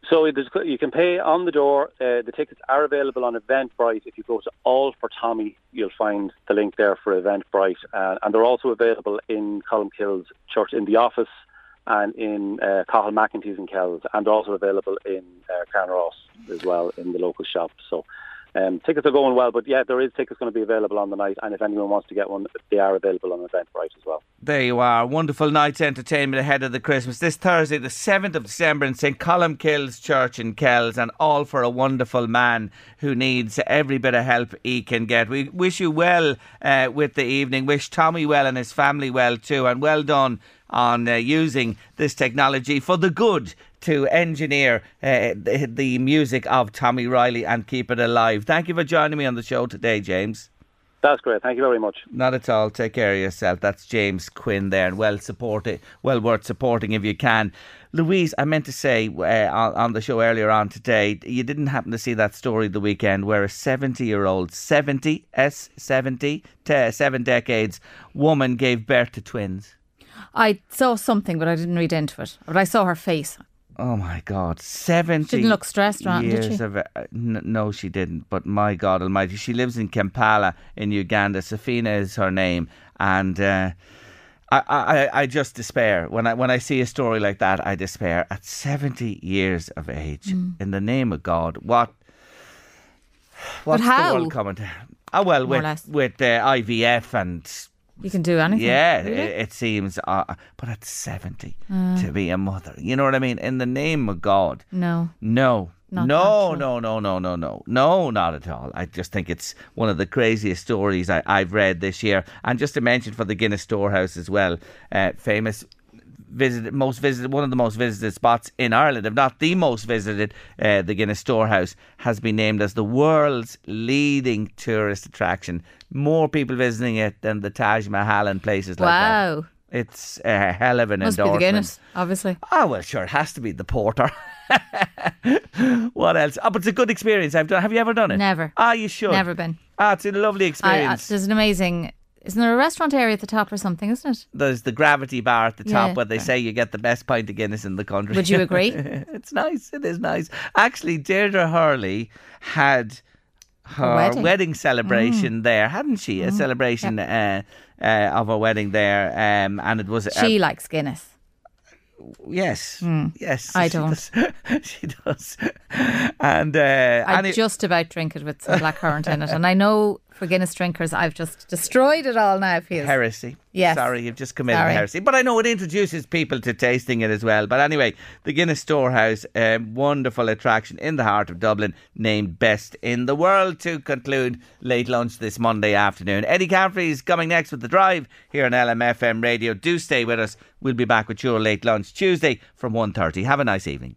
So you can pay on the door. Uh, the tickets are available on Eventbrite. If you go to All for Tommie, you'll find the link there for Eventbrite. Uh, and they're also available in Columkille's Church in the office and in uh, Cahill McEntee's in Kells, and also available in uh, as well in the local shop. So um, tickets are going well, but yeah, there is tickets going to be available on the night. And if anyone wants to get one, they are available on Eventbrite as well. There you are. Wonderful night's entertainment ahead of the Christmas. This Thursday, the 7th of December, in St. Columkille's Church in Kells, and all for a wonderful man who needs every bit of help he can get. We wish you well uh, with the evening. Wish Tommie well and his family well too, and well done on uh, using this technology for the good to engineer uh, the, the music of Tommie Reilly and keep it alive. Thank you for joining me on the show today, James. That's great. Thank you very much. Not at all. Take care of yourself. That's James Quinn there, and well supported, well worth supporting if you can. Louise, I meant to say uh, on, on the show earlier on today, you didn't happen to see that story the weekend where a 70 year old, 70, S 70, te- seven decades woman gave birth to twins. I saw something, but I didn't read into it. But I saw her face. Oh my God, 70 She didn't look stressed, Ron, did she? Of, uh, n- no, she didn't. But my God Almighty, she lives in Kampala in Uganda. Safina is her name, and uh, I, I, I just despair when I when I see a story like that. I despair. At seventy years of age, Mm. in the name of God, what? What's how? the world coming to? Oh well, More with with uh, IVF and You can do anything. yeah, Really? it, it seems. Uh, but at 70, Uh. to be a mother, you know what I mean? In the name of God. No. No. Not no, no, no, no, no, no, no, not at all. I just think it's one of the craziest stories I, I've read this year. And just to mention for the Guinness Storehouse as well, uh, famous visited, most visited, one of the most visited spots in Ireland, if not the most visited, uh, the Guinness Storehouse has been named as the world's leading tourist attraction. More people visiting it than the Taj Mahal and places like that. Wow. It's a hell of an Must be the Guinness, obviously. Oh well, sure, it has to be the porter. what else? Oh, but it's a good experience. I've done. Have you ever done it? Never. Ah, you should. Never been. Ah, it's a lovely I, I, experience. there's an amazing. Isn't there a restaurant area at the top or something? Isn't it? There's the gravity bar at the top Yeah. where they say you get the best pint of Guinness in the country. Would you agree? it's nice. It is nice. Actually, Deirdre Hurley had her wedding. wedding, celebration there, hadn't she? A celebration uh, uh, of her wedding there, um, and it was. uh, She likes Guinness. yes, yes. I she don't. does. she does. And uh, I just about drink it with some blackcurrant in it, and I know for Guinness drinkers, I've just destroyed it all now. Feels Heresy. Yes. Sorry, you've just committed Sorry. heresy. But I know it introduces people to tasting it as well. But anyway, the Guinness Storehouse, a wonderful attraction in the heart of Dublin, named Best in the World to conclude late lunch this Monday afternoon. Eddie Caffrey's coming next with The Drive here on LMFM Radio. Do stay with us. We'll be back with your late lunch Tuesday from 1.30. Have a nice evening.